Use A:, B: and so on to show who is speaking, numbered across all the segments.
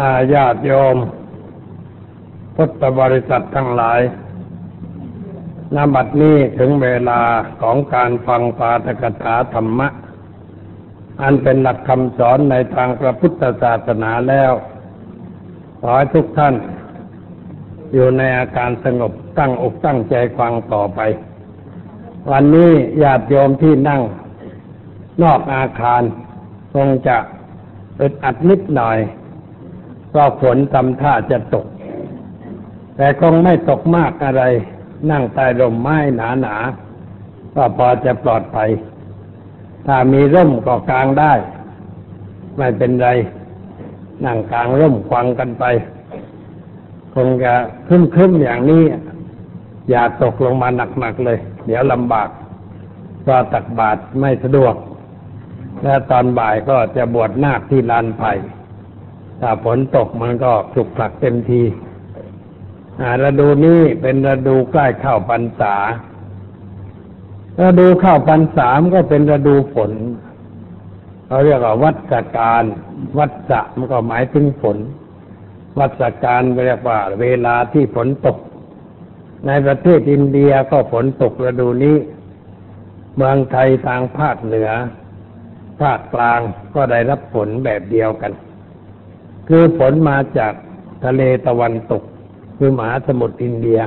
A: อาญาติโยม พุทธบริษัททั้งหลายนบัดนี้ถึงเวลาของการฟังปาฐกถาธรรมะ อันเป็นหลักคำสอนในทางพระพุทธศาสนาแล้ว ขอให้ทุกท่าน อยู่ในอาการสงบตั้งอกตั้งใจฟังต่อไป วันนี้ญาติโยมที่นั่ง นอกอาคาร คงจะอึดอัดนิดหน่อย ก็ฝนทำท่าจะตก แต่คงไม่ตกมากอะไร นั่งใต้ร่มไม้หนาๆก็พอจะปลอดภัย ถ้ามีร่มก็กลางได้ ไม่เป็นไร นั่งกลางร่มควังกันไป คงจะคึ้มๆอย่างนี้ อย่าตกลงมาหนักๆเลย เดี๋ยวลำบากก็ตักบาตรไม่สะดวก และตอนบ่ายก็จะบวชนาคที่ลานไผ่ ถ้าฝนตกมันก็คลุกคลักเต็มทีฤดูนี้เป็นฤดูใกล้เข้าพรรษาฤดูเข้าพรรษามก็เป็นฤดูฝนเขาเรียกว่าวัฏการวัฏสะมันก็หมายถึงฝน วัฏการเรียกว่า เวลาที่ฝนตก ในประเทศอินเดียก็ฝนตกฤดูนี้ เมืองไทยทางภาคเหนือ ภาคกลางก็ได้รับฝนแบบเดียวกัน คือฝนมาจากทะเลตะวันตก คือมหาสมุทรอินเดีย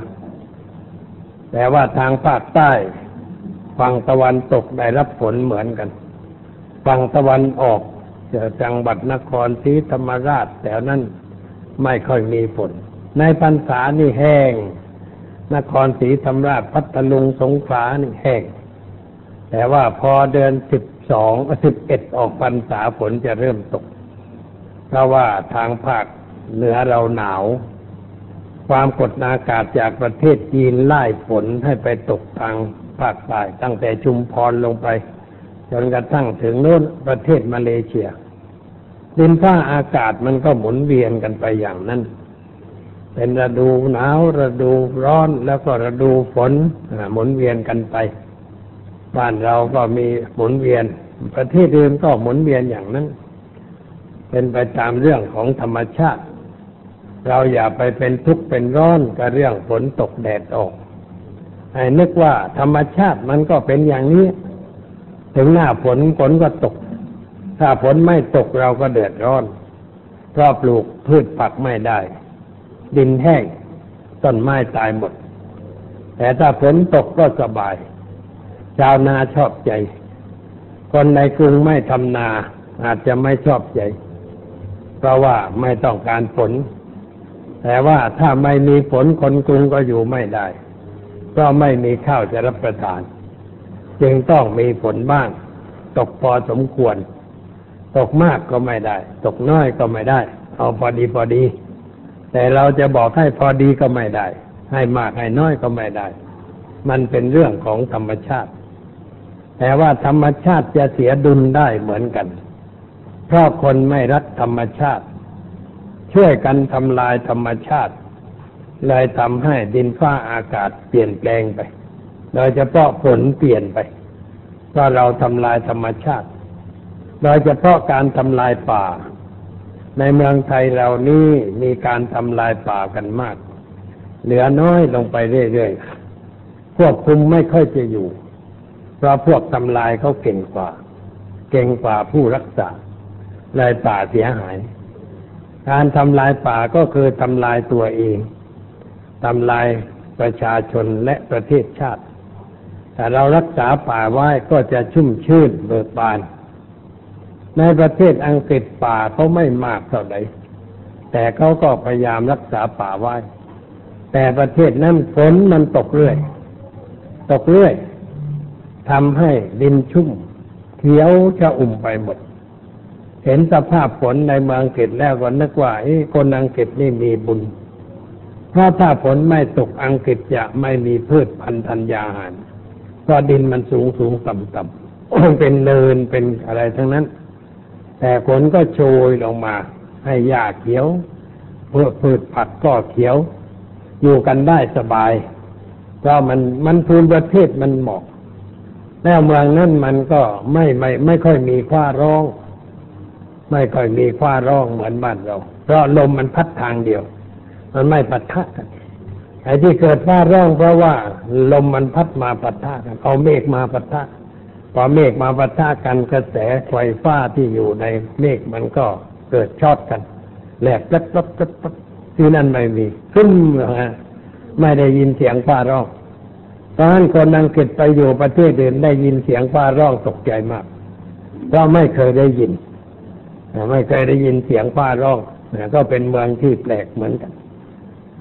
A: แต่ว่าทางภาคใต้ฝั่งตะวันตกได้รับฝนเหมือนกัน ฝั่งตะวันออกจังหวัดนครศรีธรรมราชแต่นั้นไม่ค่อยมีฝน ในพรรษานี่แห้ง นครศรีธรรมราชพัทลุงสงขลานี่แห้ง แต่ว่าพอเดือนสิบสองสิบเอ็ดออกพรรษาฝนจะเริ่มตก เพราะว่าทางภาคเหนือเราหนาว ความกดอากาศจากประเทศจีนไล่ฝนให้ไปตกทางภาคใต้ตั้งแต่ชุมพรลงไป จนกระทั่งถึงโน้นประเทศมาเลเซียดินฟ้าอากาศมันก็หมุนเวียนกันไปอย่างนั้น เป็นฤดูหนาวฤดูร้อนแล้วก็ฤดูฝนหมุนเวียนกันไป บ้านเราก็มีหมุนเวียน ประเทศอื่นก็หมุนเวียนอย่างนั้น เป็นไปตามเรื่องของธรรมชาติ เราอย่าไปเป็นทุกข์เป็นร้อนกับเรื่องฝนตกแดดออกให้นึกว่าธรรมชาติมันก็เป็นอย่างนี้ ถึงหน้าฝนฝนก็ตก ถ้าฝนไม่ตกเราก็เดือดร้อน เพราะปลูกพืชผักไม่ได้ ดินแห้งต้นไม้ตายหมด แต่ถ้าฝนตกก็สบาย ชาวนาชอบใจ คนในกรุงไม่ทำนาอาจจะไม่ชอบใจ เพราะว่าไม่ต้องการฝน แต่ว่าถ้าไม่มีฝนคนกรุงก็อยู่ไม่ได้ก็ไม่มีข้าวจะรับประทาน จึงต้องมีฝนบ้าง ตกพอสมควร ตกมากก็ไม่ได้ ตกน้อยก็ไม่ได้ เอาพอดีพอดี แต่เราจะบอกให้พอดีก็ไม่ได้ ให้มากให้น้อยก็ไม่ได้ มันเป็นเรื่องของธรรมชาติ แต่ว่าธรรมชาติจะเสียดุลได้เหมือนกัน เพราะคนไม่รักธรรมชาติ ช่วยกันทำลายธรรมชาติ เลยทำให้ดินฟ้าอากาศเปลี่ยนแปลงไปโดยเฉพาะฝนเปลี่ยนไปเพราะเราทำลายธรรมชาติ โดยเฉพาะการทำลายป่า ในเมืองไทยเรานี่มีการทำลายป่ากันมาก เหลือน้อยลงไปเรื่อยๆควบคุมไม่ค่อยจะอยู่ เพราะพวกทำลายเขาเก่งกว่า เก่งกว่าผู้รักษา ลายป่าเสียหาย การทำลายป่าก็คือทำลายตัวเองทำลายประชาชนและประเทศชาติ แต่เรารักษาป่าไว้ก็จะชุ่มชื่นเบิกบาน ในประเทศอังกฤษป่าเขาไม่มากเท่าไหร่แต่เขาก็พยายามรักษาป่าไว้ แต่ประเทศนั้นฝนมันตกเรื่อย ตกเรื่อยทำให้ดินชุ่มเขียวจะอุ่มไปหมด เห็นสภาพฝนในเมืองอังกฤษแล้วก็นึกว่าคนอังกฤษนี่มีบุญ เพราะถ้าฝนไม่ตกอังกฤษจะไม่มีพืชพันธุ์ธัญญาหารเพราะดินมันสูงสูงต่ำต่ำเป็นเนินเป็นอะไรทั้งนั้น แต่ฝนก็โชยลงมา ให้หญ้าเขียวเพื่อพืชผักก็เขียว อยู่กันได้สบายเพราะมันมันภูมิประเทศมันเหมาะแล้วเมืองนั้นมันก็ไม่ไม่ไม่ค่อยมีคว้าร้อง ไม่ค่อยมีฟ้าร้องเหมือนบ้านเรา เพราะลมมันพัดทางเดียว มันไม่ปะทะกันไอ้ที่เกิดฟ้าร้องเพราะว่า ลมมันพัดมาปะทะกันเอาเมฆมาปะทะพอเมฆมาปะทะกันกระแสไฟฟ้าที่อยู่ในเมฆมันก็เกิดช็อตกันแหลกปั๊บปั๊บปั๊บปั๊บที่นั่นไม่มีขึ้นฮะไม่ได้ยินเสียงฟ้าร้องตอนนั้นคนอังกฤษไปอยู่ประเทศอื่นได้ยินเสียงฟ้าร้องตกใจมากเพราะไม่เคยได้ยิน ไม่เคยได้ยินเสียงฟ้าร้องก็เป็นเมืองที่แปลกเหมือนกัน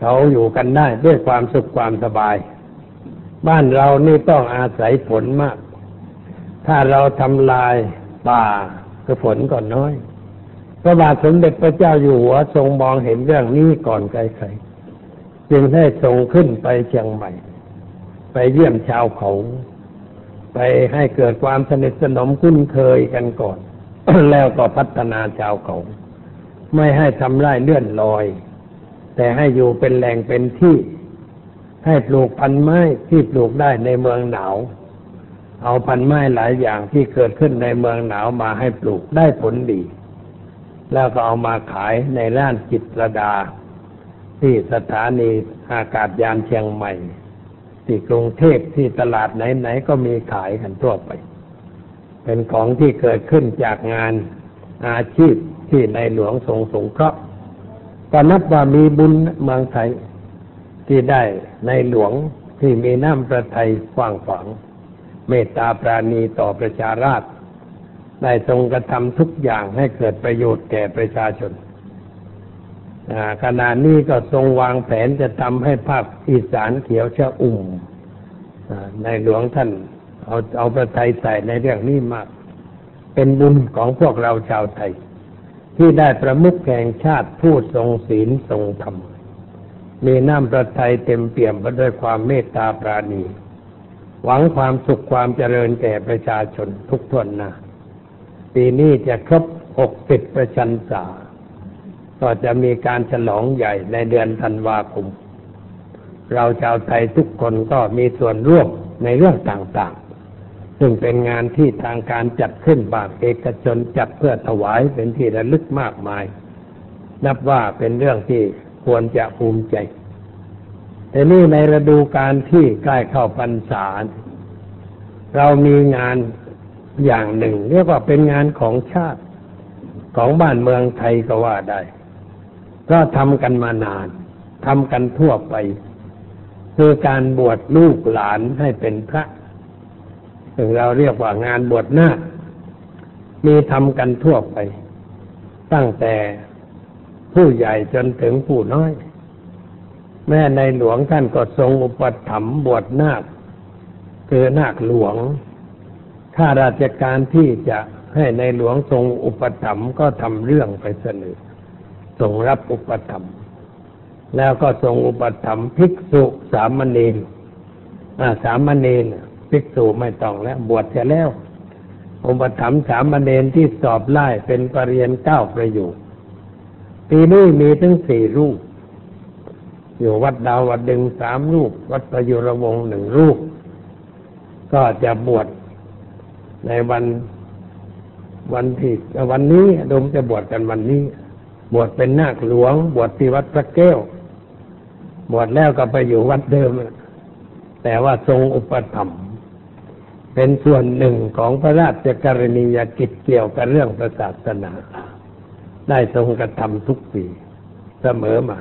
A: เขาอยู่กันได้ด้วยความสุขความสบาย บ้านเรานี่ต้องอาศัยฝนมาก ถ้าเราทำลายป่าก็ฝนก็น้อยพระบาทสมเด็จพระเจ้าอยู่หัวทรงมองเห็นเรื่องนี้ก่อนใครๆจึงได้ทรงขึ้นไปเชียงใหม่ ไปเยี่ยมชาวเขา ไปให้เกิดความสนิทสนมคุ้นเคยกันก่อน แล้วก็พัฒนาชาวเขา ไม่ให้ทำไร่เลื่อนลอย แต่ให้อยู่เป็นแหล่งเป็นที่ ให้ปลูกพันไม้ที่ปลูกได้ในเมืองหนาว เอาพันไม้หลายอย่างที่เกิดขึ้นในเมืองหนาวมาให้ปลูกได้ผลดี แล้วก็เอามาขายในร้านจิตรดา ที่สถานีอากาศยานเชียงใหม่ ที่กรุงเทพที่ตลาดไหนๆก็มีขายกันทั่วไป เป็นของที่เกิดขึ้นจากงานอาชีพที่ในหลวงทรงสงเคราะห์ก็นับว่ามีบุญเมืองไทยที่ได้ในหลวงที่มีน้ำประทัยกว้างขวางเมตตาปราณีต่อประชาราษฎรได้ทรงกระทำทุกอย่างให้เกิดประโยชน์แก่ประชาชนขณะนี้ก็ทรงวางแผนจะทำให้ภาคอีสานเขียวชะอุ่มในหลวงท่าน เอาเอาประทัยใส่ในเรื่องนี้มาก เป็นบุญของพวกเราชาวไทย ที่ได้ประมุขแห่งชาติผู้ทรงศีลทรงธรรม มีน้ำประทัยเต็มเปี่ยมไปด้วยความเมตตาปราณี หวังความสุขความเจริญแก่ประชาชนทุกทวนนะปีนี้จะครบหกสิบประชันษาก็จะมีการฉลองใหญ่ในเดือนธันวาคม เราชาวไทยทุกคนก็มีส่วนร่วมในเรื่องต่างๆ ซึ่งเป็นงานที่ทางการจัดขึ้นบางเอกชนจัดเพื่อถวายเป็นที่ระลึกมากมาย นับว่าเป็นเรื่องที่ควรจะภูมิใจ แต่นี่ในฤดูการที่ใกล้เข้าพรรษาเรามีงานอย่างหนึ่ง เรียกว่าเป็นงานของชาติของบ้านเมืองไทยก็ว่าได้ก็ทำกันมานานทำกันทั่วไป คือการบวชลูกหลานให้เป็นพระ ซึ่งเราเรียกว่างานบวชน้ามีทำกันทั่วไป ตั้งแต่ผู้ใหญ่จนถึงผู้น้อย แม่ในหลวงท่านก็ทรงอุปถัมภ์บวชนาคคือนาคหลวงข้าราชการที่จะให้ในหลวงทรงอุปถัมภ์ก็ทำเรื่องไปเสนอทรงรับอุปถัมภ์แล้วก็ทรงอุปถัมภ์ภิกษุสามเณรสามเณร ภิกษุไม่ต้องแล้ว บวชเสร็จแล้ว อุปถัมภ์สามเณรที่สอบไล่เป็นปรริญญาเก้าประโยคปีนี้มีถึงสี่รูป อยู่วัดดาววัดดึงสามรูป วัดประยุรวงหนึ่งรูป ก็จะบวชในวันวันที่วันนี้ดมจะบวชกันวันนี้ บวชเป็นนาคหลวง บวชที่วัดพระแก้ว บวชแล้วก็ไปอยู่วัดเดิม แต่ว่าทรงอุปถัมภ์ เป็นส่วนหนึ่งของพระราชกรณียกิจเกี่ยวกับเรื่องศาสนา ได้ทรงกระทำทุกปีเสมอมา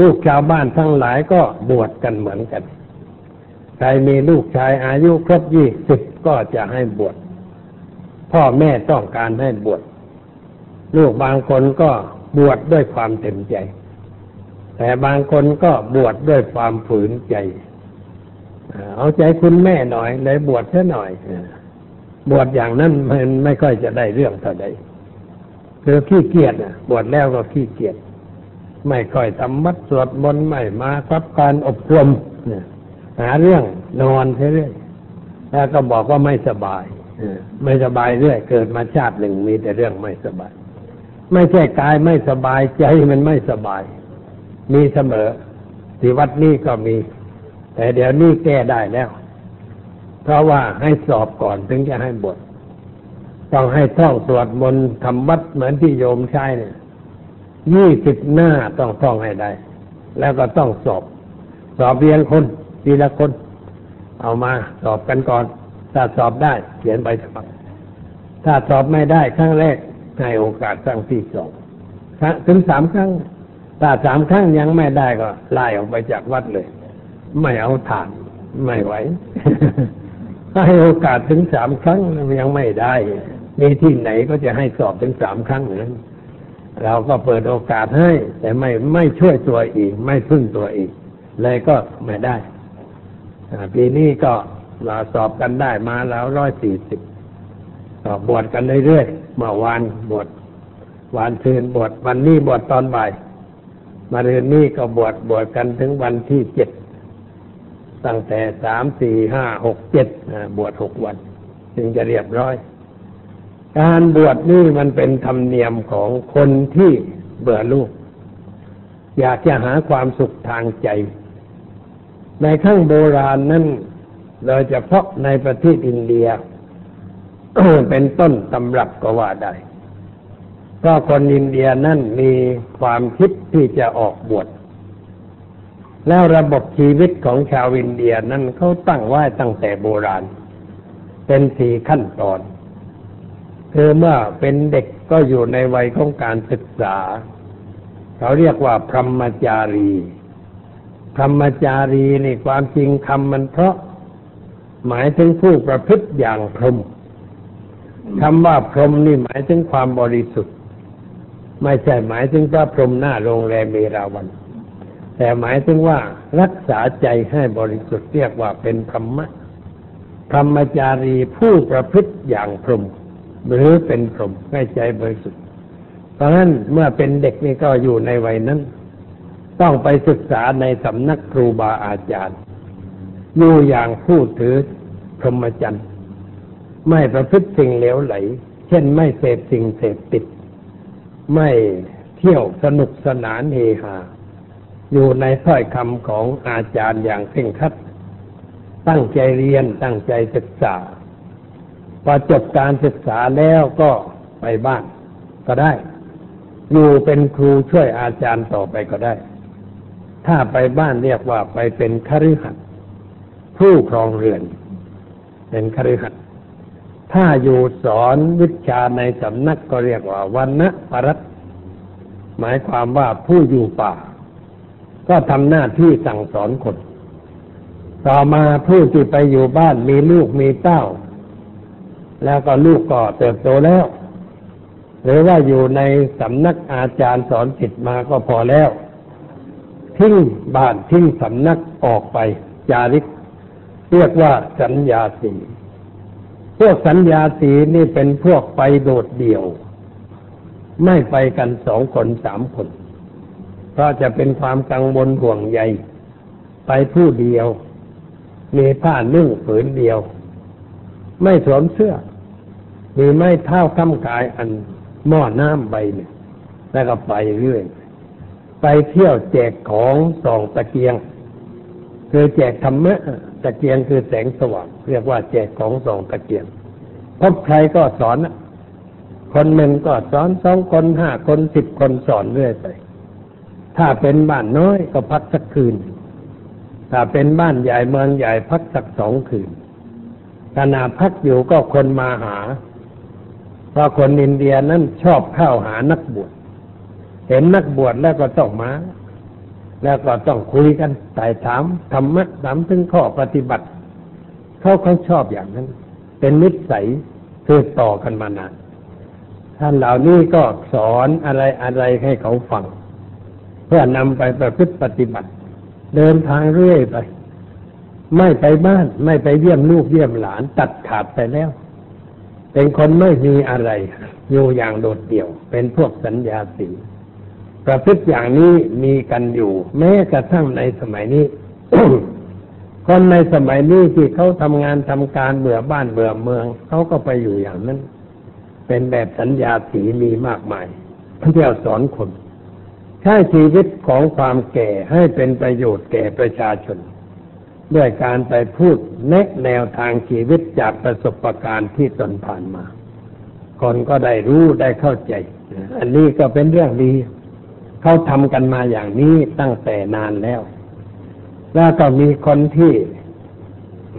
A: ลูกชาวบ้านทั้งหลายก็บวชกันเหมือนกัน ใครมีลูกชายอายุครบยี่สิบก็จะให้บวชพ่อแม่ต้องการให้บวชลูกบางคนก็บวชดด้วยความเต็มใจ แต่บางคนก็บวชดด้วยความฝืนใจ เอาใจคุณแม่หน่อยเลยบวชแค่หน่อยบวชอย่างนั้นมันไม่ค่อยจะได้เรื่องเท่าใดคือขี้เกียจบวชแล้วก็ขี้เกียจไม่ค่อยทำมัดสวดมนต์ไม่มาครับการอบรมหาเรื่องนอนเรื่อยแล้วก็บอกว่าไม่สบายไม่สบายเรื่อยเกิดมาชาติหนึ่งมีแต่เรื่องไม่สบาย ไม่ใช่กายไม่สบายใจมันไม่สบาย มีเสมอที่วัดนี้ก็มี แต่เดี๋ยวนี้แก้ได้แล้ว เพราะว่าให้สอบก่อนถึงจะให้บท ต้องให้ท่องสวดมนต์ทำวัดเหมือนที่โยมใช้เนี่ยยี่สิบหน้าต้องท่องให้ได้ แล้วก็ต้องสอบ สอบเรียงคนทีละคน เอามาสอบกันก่อน ถ้าสอบได้ เขียนใบสมัครถ้าสอบไม่ได้ครั้งแรกให้โอกาสครั้งที่สองถึงสามครั้ง ถ้าสามครั้งยังไม่ได้ก็ไล่ออกไปจากวัดเลย ไม่เอาฐาน ไม่ไหวให้โอกาสถึงสามครั้งยังไม่ได้ มีที่ไหนก็จะให้สอบถึงสามครั้งนั้นเราก็เปิดโอกาสให้ แต่ไม่ไม่ช่วยตัวเอีกไม่พึ่งตัวเอีกเลยก็ไม่ได้ปีนี้ก็เราสอบกันได้มาแล้วร้อยสี่สิบอบวชกันเรื่อยๆเมื่อวานบวชวันเชิญบวชวันนี้บวชตอนบ่าย มาเรือนนี้ก็บวชบวชกันถึงวันที่เจ็ด ตั้งแต่สามสี่ห้าหกเจ็ดบวชหกวัน จึงจะเรียบร้อย การบวชนี่มันเป็นธรรมเนียมของคนที่เบื่อลูก อยากจะหาความสุขทางใจ ในขั้งโบราณนั้นโดยเฉพาะในประเทศอินเดีย เป็นต้นตำรับก็ว่าได้ ก็คนอินเดียนั่นมีความคิดที่จะออกบวช แล้วระบบชีวิตของชาวอินเดียนั้นเขาตั้งไว้ตั้งแต่โบราณ เป็นสี่ขั้นตอนคือเมื่อเป็นเด็กก็อยู่ในวัยของการศึกษา เขาเรียกว่าพรหมจารี พรหมจารีนี่ความจริงคำมันเพราะ หมายถึงผู้ประพฤติอย่างพรหมคำว่าพรหมนี่หมายถึงความบริสุทธิ์ ไม่ใช่หมายถึงพระพรหมหน้าโรงแรมเมราวัน แต่หมายถึงว่ารักษาใจให้บริสุทธิ์เรียกว่าเป็นธรรมะพรหมจารีผู้ประพฤติอย่างพรหมหรือเป็นพรหมให้ใจบริสุทธิ์ เพราะฉะนั้นเมื่อเป็นเด็กนี่ก็อยู่ในวัยนั้น ต้องไปศึกษาในสำนักครูบาอาจารย์ อยู่อย่างผู้ถือพรหมจรรย์ไม่ประพฤติสิ่งเลวไหล เช่นไม่เสพสิ่งเสพติด ไม่เที่ยวสนุกสนานเฮฮา อยู่ในถ้อยคำของอาจารย์อย่างเคร่งครัด ตั้งใจเรียนตั้งใจศึกษา พอจบการศึกษาแล้วก็ไปบ้านก็ได้ อยู่เป็นครูช่วยอาจารย์ต่อไปก็ได้ ถ้าไปบ้านเรียกว่าไปเป็นคฤหัสถ์ผู้ครองเรือน เป็นคฤหัสถ์ถ้าอยู่สอนวิชาในสำนักก็เรียกว่าวันนะปรัตหมายความว่าผู้อยู่ป่า ก็ทำหน้าที่สั่งสอนคน ต่อมาผู้ที่ไปอยู่บ้านมีลูกมีเต้า แล้วก็ลูกก็เติบโตแล้ว หรือว่าอยู่ในสำนักอาจารย์สอนจิตมาก็พอแล้ว ทิ้งบ้านทิ้งสำนักออกไปจาริก เรียกว่าสัญญาสีพวกสัญญาสีนี่เป็นพวกไปโดดเดี่ยว ไม่ไปกันสองคนสามคน เพราะจะเป็นความกังวลห่วงใยไปผู้เดียว มีผ้านึ่งผืนเดียว ไม่สวมเสื้อ มีไม้เท้าค้ำกายอันหม้อน้ำใบหนึ่งแล้วก็ไปเรื่อย ไปเที่ยวแจกของส่องตะเกียง คือแจกธรรมะตะเกียงคือแสงสว่าง เรียกว่าแจกของสองตะเกียงพบใครก็สอนคนหนึ่งก็สอนสองคนห้าคนสิบคนสอนเรื่อยไป ถ้าเป็นบ้านน้อยก็พักสักคืน ถ้าเป็นบ้านใหญ่เมืองใหญ่พักสักสองคืนขณะพักอยู่ก็คนมาหา เพราะคนอินเดียนั้นชอบเข้าหานักบวช เห็นนักบวชแล้วก็ต้องมา แล้วก็ต้องคุยกันไต่ถามธรรมะถามถึงข้อปฏิบัติ เขาเขาชอบอย่างนั้น เป็นนิสัยสืบต่อกันมานานท่านเหล่านี้ก็สอนอะไรอะไรให้เขาฟัง เพื่อนำไปประพฤติปฏิบัติ เดินทางเรื่อยไป ไม่ไปบ้าน ไม่ไปเยี่ยมลูกเยี่ยมหลาน ตัดขาดไปแล้ว เป็นคนไม่มีอะไร อยู่อย่างโดดเดี่ยว เป็นพวกสัญญาสีประพฤติอย่างนี้มีกันอยู่ แม้กระทั่งในสมัยนี้คนในสมัยนี้ที่เขาทำงานทำการเบื่อบ้านเบื่อเมืองเขาก็ไปอยู่อย่างนั้น เป็นแบบสัญญาสีมีมากมายเที่ยวสอนคน ใช้ชีวิตของความแก่ให้เป็นประโยชน์แก่ประชาชน ด้วยการไปพูดแนะแนวทางชีวิตจากประสบการณ์ที่ตนผ่านมา คนก็ได้รู้ได้เข้าใจ อันนี้ก็เป็นเรื่องดี เขาทำกันมาอย่างนี้ตั้งแต่นานแล้ว แล้วก็มีคนที่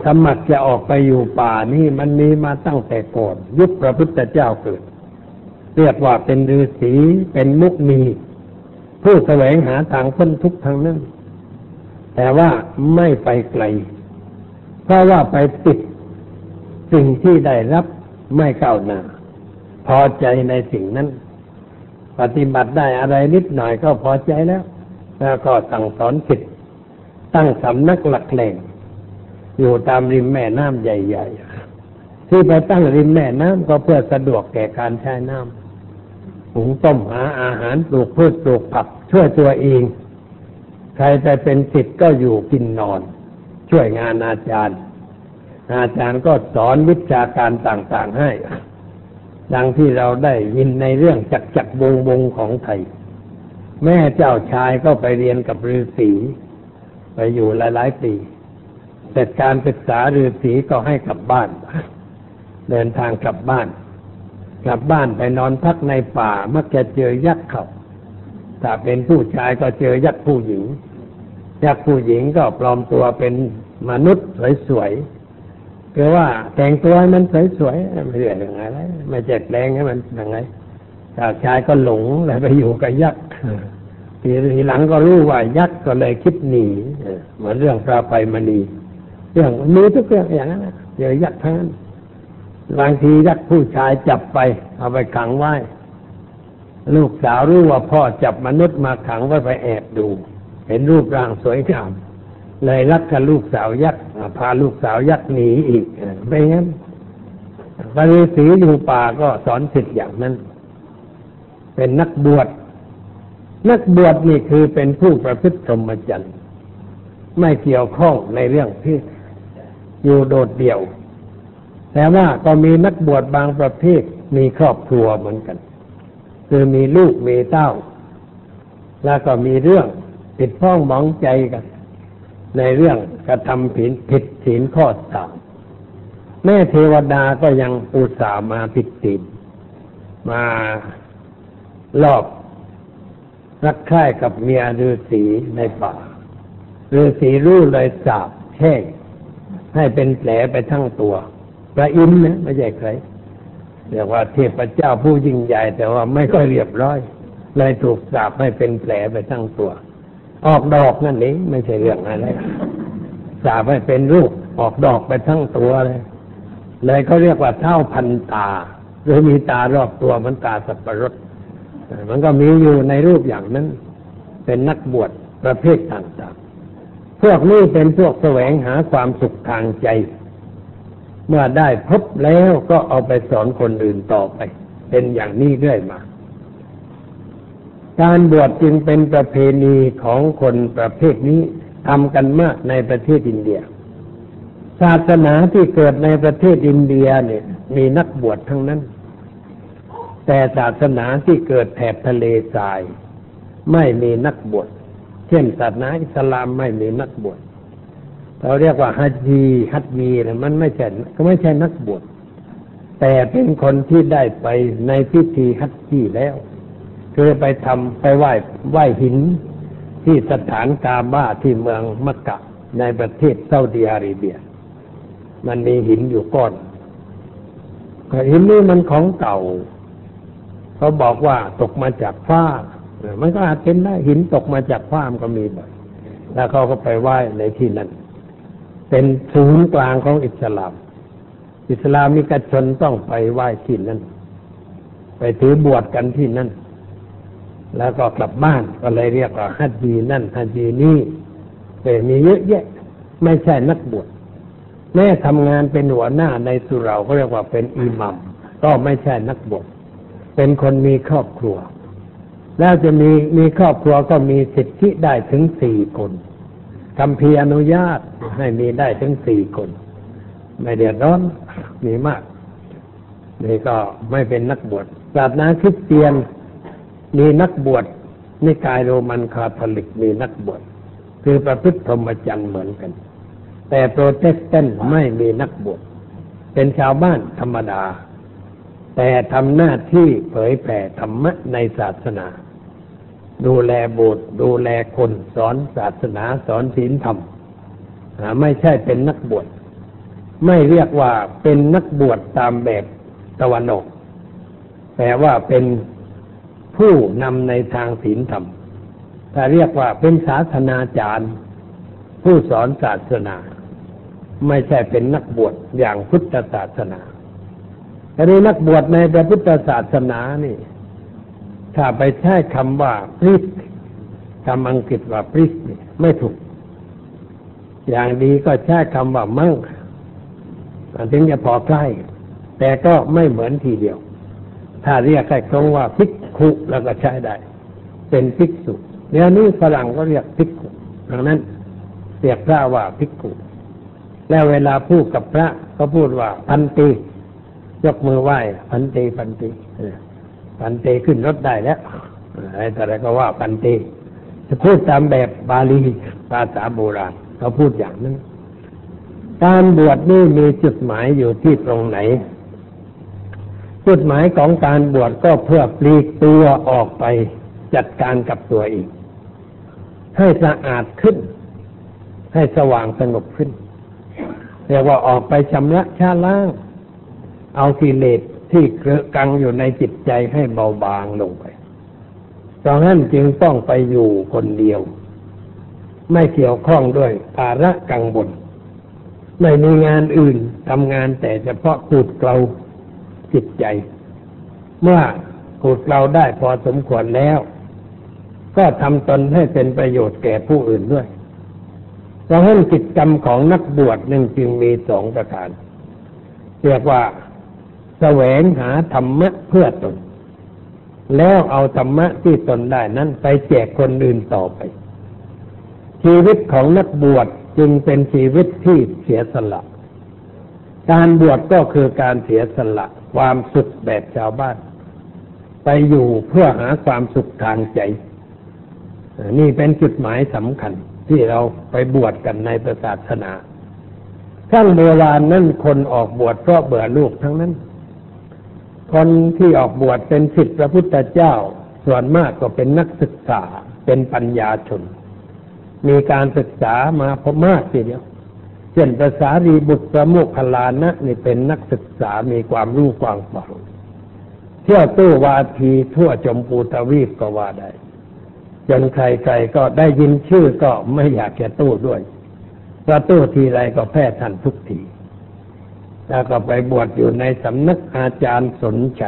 A: สมัครจะออกไปอยู่ป่านี่มันมีมาตั้งแต่ก่อนยุคพระพุทธเจ้าเกิด เรียกว่าเป็นฤาษีเป็นมุกมี ผู้แสวงหาทางพ้นทุกทางนั้นแต่ว่าไม่ไปไกล เพราะว่าไปติดสิ่งที่ได้รับไม่ก้าวหน้า พอใจในสิ่งนั้น ปฏิบัติได้อะไรนิดหน่อยก็พอใจแล้ว แล้วก็สั่งสอนผิดตั้งสำนักหลักแหล่ง อยู่ตามริมแม่น้ำใหญ่ ๆ ที่ไปตั้งริมแม่น้ำก็เพื่อสะดวกแก่การใช้น้ำหุงต้มหาอาหารปลูกพืชปลูกผัก ช่วยตัวเอง ใครจะเป็นสิทธิ์ก็อยู่กินนอน ช่วยงานอาจารย์ อาจารย์ก็สอนวิชาการต่างๆให้ ดังที่เราได้ยินในเรื่องจักจักวงวงของไทย แม่เจ้าชายก็ไปเรียนกับฤาษีไปอยู่หลายๆปีเสร็จการศึกษาฤาษีก็ให้กลับบ้าน เดินทางกลับบ้าน กลับบ้านไปนอนพักในป่ามักจะเจอยักษ์เขา ถ้าเป็นผู้ชายก็เจอยักษ์ผู้หญิง ยักษ์ผู้หญิงก็ปลอมตัวเป็นมนุษย์สวยๆคือว่าแต่งตัวให้มันสวยๆไม่เรื่องอะไรไม่เจ็ดแรงให้มันยังไงชาวชายก็หลงเลยไปอยู่กับยักษ์ทีทีหลังก็รู้ว่ายักษ์ก็เลยคิดหนีเหมือนเรื่องพระไปมณีเรื่องมีทุกเรื่องอย่างนั้นเจอยักษ์ทั้งนั้นบางทียักษ์ผู้ชายจับไป เอาไปขังไว้ ลูกสาวรู้ว่าพ่อจับมนุษย์มาขังไว้ไปแอบดู เห็นรูปร่างสวยงาม เลยรักกับลูกสาวยักษ์พาลูกสาวยักษ์หนีอีกไม่งั้นปริสีอยู่ป่าก็สอนสิทธิ์อย่างนั้น เป็นนักบวชนักบวชนี่คือเป็นผู้ประพฤติธรรมจรรย์ไม่เกี่ยวข้องในเรื่องที่อยู่โดดเดี่ยว แต่ว่าก็มีนักบวชบางประเภทมีครอบครัวเหมือนกัน คือมีลูกมีเต้า แล้วก็มีเรื่องผิดพ้องมองใจกัน ในเรื่องกระทำผิดผิดศีลข้อสามแม่เทวดาก็ยังอุตส่าห์มาผิดศีลมาลอบรักใคร่กับเมียฤาษีในป่าฤาษีรู้เลยสาบแช่งให้เป็นแผลไปทั้งตัว พระอินทร์นะไม่ใช่ใคร เรียกว่าเทพเจ้าผู้ยิ่งใหญ่ แต่ว่าไม่ค่อยเรียบร้อย เลยถูกสาบให้เป็นแผลไปทั้งตัว ออกดอกนั่นเองไม่ใช่เรื่องอะไรสาบให้เป็นรูปออกดอกไปทั้งตัวเลย เลยเขาเรียกว่าเท่าพันตา หรือมีตารอบตัวมันตาสับปะรดมันก็มีอยู่ในรูปอย่างนั้น เป็นนักบวชประเภทต่างๆพวกนี้เป็นพวกแสวงหาความสุขทางใจ เมื่อได้พบแล้วก็เอาไปสอนคนอื่นต่อไป เป็นอย่างนี้เรื่อยมา การบวชจึงเป็นประเพณีของคนประเภทนี้ทำกันมากในประเทศอินเดีย ศาสนาที่เกิดในประเทศอินเดียเนี่ย มีนักบวชทั้งนั้น แต่ศาสนาที่เกิดแถบทะเลทราย ไม่มีนักบวช เช่นศาสนาอิสลามไม่มีนักบวช เราเรียกว่าฮัจญีฮัจญีนี่มันไม่ใช่ก็ไม่ใช่นักบวชแต่เป็นคนที่ได้ไปในพิธีฮัจญีแล้วคือไปทำไปไหว้ไหว้หิน ที่สถานกาบ้าที่เมืองมักกะในประเทศซาอุดิอาระเบีย มันมีหินอยู่ก้อนหินนี้มันของเก่า เขาบอกว่าตกมาจากฟ้ามันก็อาจเป็นได้หินตกมาจากฟ้ามันก็มีบ่อยแล้วเขาก็ไปไหว้ในที่นั้น เป็นศูนย์กลางของอิสลาม อิสลามิกชนต้องไปไหว้ที่นั้นไปถือบวชกันที่นั่น แล้วก็กลับบ้านก็เลยเรียกว่าฮัจญีนั่นฮัจญีนี่แต่มีเยอะแยะ ไม่ใช่นักบวชแม่ทำงานเป็นหัวหน้าในสุราเขาเรียกว่าเป็นอิหมัมก็ไม่ใช่นักบวชเป็นคนมีครอบครัว แล้วจะมีมีครอบครัวก็มีสิทธิได้ถึงสี่คนคำพีอนุญาต ให้มีได้ถึงสี่คน ไม่เดือดร้อนมีมากนี่ก็ไม่เป็นนักบวชศาสนาคริสเตียนมีนักบวชนิกายโรมันคาทอลิกมีนักบวชคือประพฤติพรหมจรรย์เหมือนกัน แต่โปรเตสแตนต์ไม่มีนักบวชเป็นชาวบ้านธรรมดา แต่ทำหน้าที่เผยแผ่ธรรมะในศาสนา ดูแลโบสถ์ดูแลคนสอนศาสนาสอนศีลธรรม ไม่ใช่เป็นนักบวชไม่เรียกว่าเป็นนักบวชตามแบบตะวันออกแต่ว่าเป็นผู้นำในทางศีลธรรมถ้าเรียกว่าเป็นศาสนาจารย์ ผู้สอนศาสนา ไม่ใช่เป็นนักบวชอย่างพุทธศาสนาแต่ในนักบวชในพระพุทธศาสนานี่ ถ้าไปใช้คำว่าพริสคำอังกฤษว่าพริสไม่ถูก อย่างดีก็ใช้คำว่ามั่งถึงจะพอใกล้ แต่ก็ไม่เหมือนทีเดียว ถ้าเรียกแค่คำว่าพิกขุแล้วก็ใช้ได้ เป็นพิกษุเดี๋ยวนี้ฝรั่งก็เรียกพิกขุดังนั้นเรียกพระว่าพิกขุแล้วเวลาพูดกับพระก็พูดว่าพันตียกมือไหว้พันตีพันตีพันตีขึ้นรถได้แล้วอะไรแต่ไรก็ว่าพันตีจะพูดตามแบบบาลีภาษาโบราณ เขาพูดอย่างนั้น การบวชนี่มีจุดหมายอยู่ที่ตรงไหน จุดหมายของการบวชก็เพื่อปลีกตัวออกไปจัดการกับตัวเองให้สะอาดขึ้น ให้สว่างสงบขึ้น เรียกว่าออกไปชำระชาล้าง เอากิเลสที่เกลือกังอยู่ในจิตใจให้เบาบางลงไปดังนั้นจึงต้องไปอยู่คนเดียว ไม่เกี่ยวข้องด้วยภาระกังวลไม่มีงานอื่นทำงานแต่เฉพาะขูดเกลาจิตใจ เมื่อขูดเกลาได้พอสมควรแล้ว ก็ทำตนให้เป็นประโยชน์แก่ผู้อื่นด้วย เพราะฉะนั้นกิจกรรมของนักบวชหนึ่งจึงมีสองประการ เรียกว่าแสวงหาธรรมะเพื่อตน แล้วเอาธรรมะที่ตนได้นั้นไปแจกคนอื่นต่อไป ชีวิตของนักบวชจึงเป็นชีวิตที่เสียสละ การบวชก็คือการเสียสละ ความสุขแบบชาวบ้าน ไปอยู่เพื่อหาความสุขทางใจ นี่เป็นจุดหมายสำคัญที่เราไปบวชกันในศาสนาขั้งโบราณนั่นคนออกบวชเพราะเบื่อลูกทั้งนั้น คนที่ออกบวชเป็นศิษย์พระพุทธเจ้า ส่วนมากก็เป็นนักศึกษาเป็นปัญญาชน มีการศึกษามาพอมากทีเดียวเช่นภาษารีบุตรประมุขลานะนี่เป็นนักศึกษามีความรู้กว้างขวางเที่ยวตู้วาทีทั่วจมพูตวีปก็ว่าได้จนใครๆก็ได้ยินชื่อก็ไม่อยากจะตู้ด้วยเพราะตู้ทีไรก็แพ้ทันทุกทีแล้วก็ไปบวชอยู่ในสำนักอาจารย์สนใจ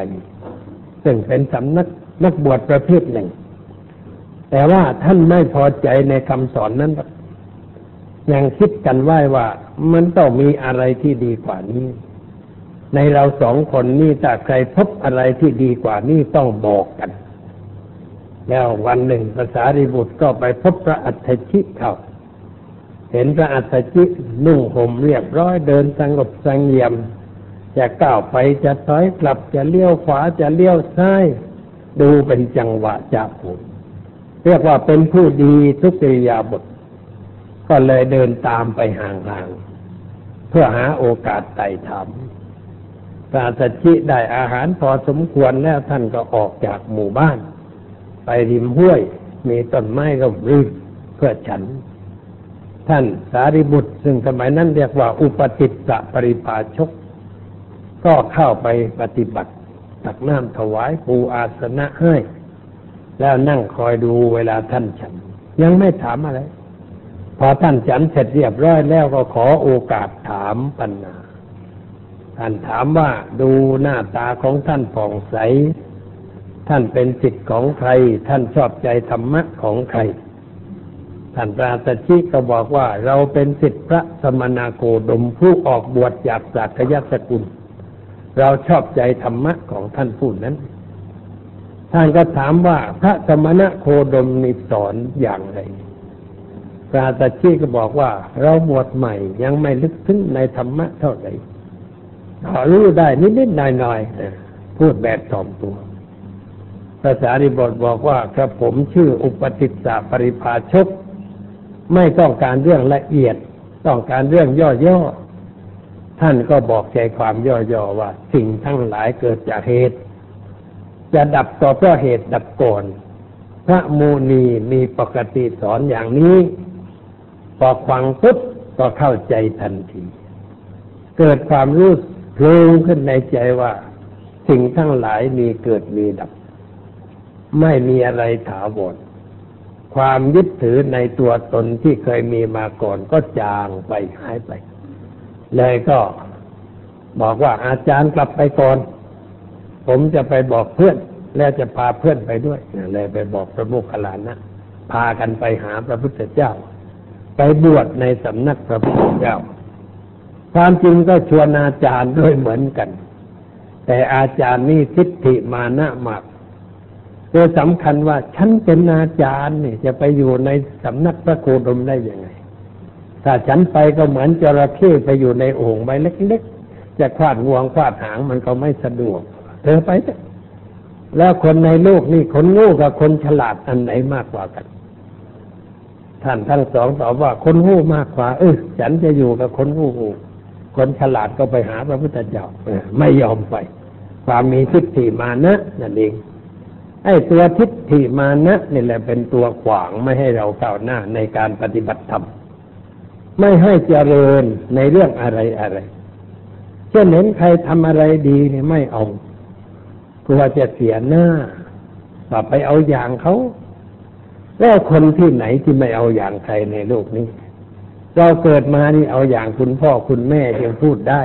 A: ซึ่งเป็นสำนักนักบวชประเภทหนึ่ง แต่ว่าท่านไม่พอใจในคำสอนนั้นยังคิดกันว่าว่า มันต้องมีอะไรที่ดีกว่านี้ ในเราสองคนนี่ถ้าใครพบอะไรที่ดีกว่านี้ต้องบอกกัน แล้ววันหนึ่งภาษาริบุตรก็ไปพบพระอัฏฐิเขาเห็นพระอัฏฐินุ่งห่มเรียบร้อยเดินสงบสงเยี่ยมจะก้าวไปจะถอยกลับจะเลี้ยวขวาจะเลี้ยวซ้าย ดูเป็นจังหวะจะผู เรียกว่าเป็นผู้ดีทุกิริยาบท ก็เลยเดินตามไปห่างๆ เพื่อหาโอกาสไต่ถามพระสัจจิได้อาหารพอสมควรแล้วท่านก็ออกจากหมู่บ้าน ไปริมห้วย มีต้นไม้ก็รื้เพื่อฉัน ท่านสารีบุตร ซึ่งสมัยนั้นเรียกว่าอุปติสสะปริปาชก ก็เข้าไปปฏิบัติ ตักน้ำถวายปูอาสนะให้ แล้วนั่งคอยดูเวลาท่านฉัน ยังไม่ถามอะไร พอท่านฉันเสร็จเรียบร้อยแล้วก็ขอโอกาสถามปัญหาท่านถามว่าดูหน้าตาของท่านผ่องใส ท่านเป็นสิทธิ์ของใคร ท่านชอบใจธรรมะของใคร ท่านปราศชิก็บอกว่าเราเป็นสิทธิพระสมณโคดมผู้ออกบวชจากสักยสกุล เราชอบใจธรรมะของท่านผู้นั้น ท่านก็ถามว่าพระสมณะโคดมนิสอนอย่างไรพระตชีก็บอกว่า เราบวชใหม่ยังไม่ลึกซึ้งในธรรมะเท่าไหร่ขอรู้ได้นิดๆหน่อยๆพูดแบบถ่อมตัวภาษาริบทบอกว่าครับผมชื่ออุปติสสะปริภาชก ไม่ต้องการเรื่องละเอียด ต้องการเรื่องย่อๆท่านก็บอกใจความย่อๆว่า สิ่งทั้งหลายเกิดจากเหตุ จะดับต่อเพราะเหตุดับก่อน พระมูนีมีปกติสอนอย่างนี้พอฟังปุ๊บก็เข้าใจทันที เกิดความรู้โผล่ขึ้นในใจว่า สิ่งทั้งหลายมีเกิดมีดับ ไม่มีอะไรถาวรความยึดถือในตัวตนที่เคยมีมาก่อนก็จางไปหายไป เลยก็บอกว่าอาจารย์กลับไปก่อน ผมจะไปบอกเพื่อน แล้วจะพาเพื่อนไปด้วยเลยไปบอกพระโมคคัลลานะพากันไปหาพระพุทธเจ้า ไปบวชในสำนักพระพุทธเจ้า ความจริงก็ชวนอาจารย์ด้วยเหมือนกัน แต่อาจารย์นี่ทิฏฐิมานะมากโดยสำคัญว่าฉันเป็นอาจารย์เนี่ยจะไปอยู่ในสำนักพระโคดมได้ยังไง ถ้าฉันไปก็เหมือนจระเข้ไปอยู่ในโอ่งใบเล็กๆ จะควาดงวงควาดหางมันก็ไม่สะดวก เธอไปเถอะแล้วคนในโลกนี่คนโง่กับคนฉลาดอันไหนมากกว่ากัน ท่านทั้งสองตอบว่าคนโง่มากกว่า เออฉันจะอยู่กับคนโง่คนฉลาดก็ไปหาพระพุทธเจ้าไม่ยอมไป ความมีทิฏฐิมานะนั่นเองไอ้ตัวทิฏฐิมานะนี่แหละเป็นตัวขวางไม่ให้เราก้าวหน้าในการปฏิบัติธรรมไม่ให้เจริญในเรื่องอะไรอะไรเช่นเห็นใครทำอะไรดีเนี่ยไม่เอา ลัวจะเสียหน้าว่าไปเอาอย่างเขา แล้วคนที่ไหนที่ไม่เอาอย่างใครในโลกนี้ เราเกิดมานี่เอาอย่างคุณพ่อคุณแม่ยังพูดได้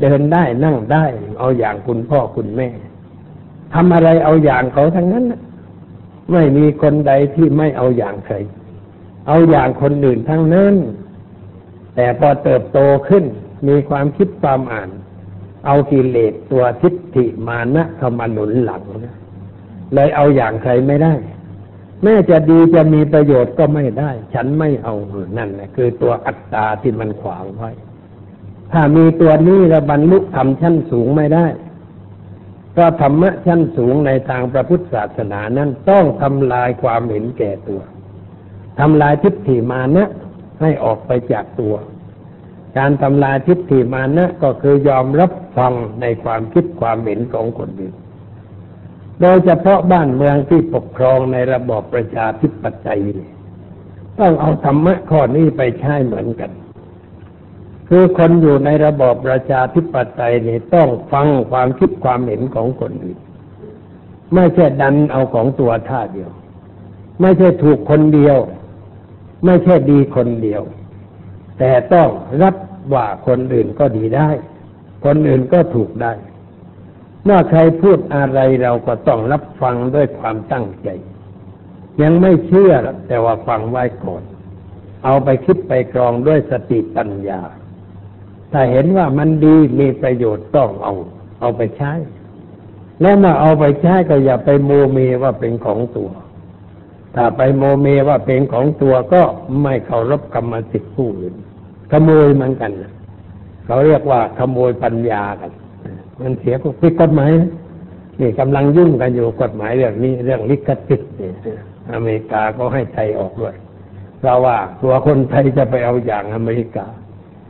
A: เดินได้นั่งได้ เอาอย่างคุณพ่อคุณแม่ทำอะไรเอาอย่างเขาทั้งนั้นไม่มีคนใดที่ไม่เอาอย่างใคร เอาอย่างคนอื่นทั้งนั้น แต่พอเติบโตขึ้นมีความคิดความอ่าน เอากิเลสตัวทิฏฐิมานะเข้ามาหนุนหลังนะเลยเอาอย่างใครไม่ได้ แม้จะดีจะมีประโยชน์ก็ไม่ได้ ฉันไม่เอานั่นแหละคือตัวอัตตาที่มันขวางไว้ ถ้ามีตัวนี้แล้วบรรลุธรรมชั้นสูงไม่ได้พระธรรมะชั้นสูงในทางพระพุทธศาสนานั้นต้องทำลายความเห็นแก่ตัวทำลายทิฏฐิมานะให้ออกไปจากตัว การทำลายทิฏฐิมานะก็คือยอมรับฟังในความคิดความเห็นของคนอื่น โดยเฉพาะบ้านเมืองที่ปกครองในระบอบประชาธิปไตยต้องเอาธรรมะข้อนี้ไปใช้เหมือนกัน คือคนอยู่ในระบอบประชาธิปไตยนี่ต้องฟังความคิดความเห็นของคนอื่น ไม่ใช่ดันเอาของตัวท่าเดียว ไม่ใช่ถูกคนเดียว ไม่ใช่ดีคนเดียว แต่ต้องรับว่าคนอื่นก็ดีได้ คนอื่นก็ถูกได้เมื่อใครพูดอะไรเราก็ต้องรับฟังด้วยความตั้งใจ ยังไม่เชื่อแต่ว่าฟังไว้ก่อน เอาไปคิดไปกรองด้วยสติปัญญา ถ้าเห็นว่ามันดีมีประโยชน์ต้องเอา เอาไปใช้ แล้วมาเอาไปใช้ก็อย่าไปโมเมว่าเป็นของตัว ถ้าไปโมเมว่าเป็นของตัวก็ไม่เคารพกรรมสิทธิ์ผู้อื่น ขโมยเหมือนกันเขาเรียกว่าขโมยปัญญากัน มันเสียก็ผิดกฎหมายนี่กำลังยุ่งกันอยู่กฎหมายเรื่องนี้เรื่องลิขสิทธิ์อเมริกาก็ให้ไทยออกด้วยเพราะว่าตัวคนไทยจะไปเอาอย่างอเมริกา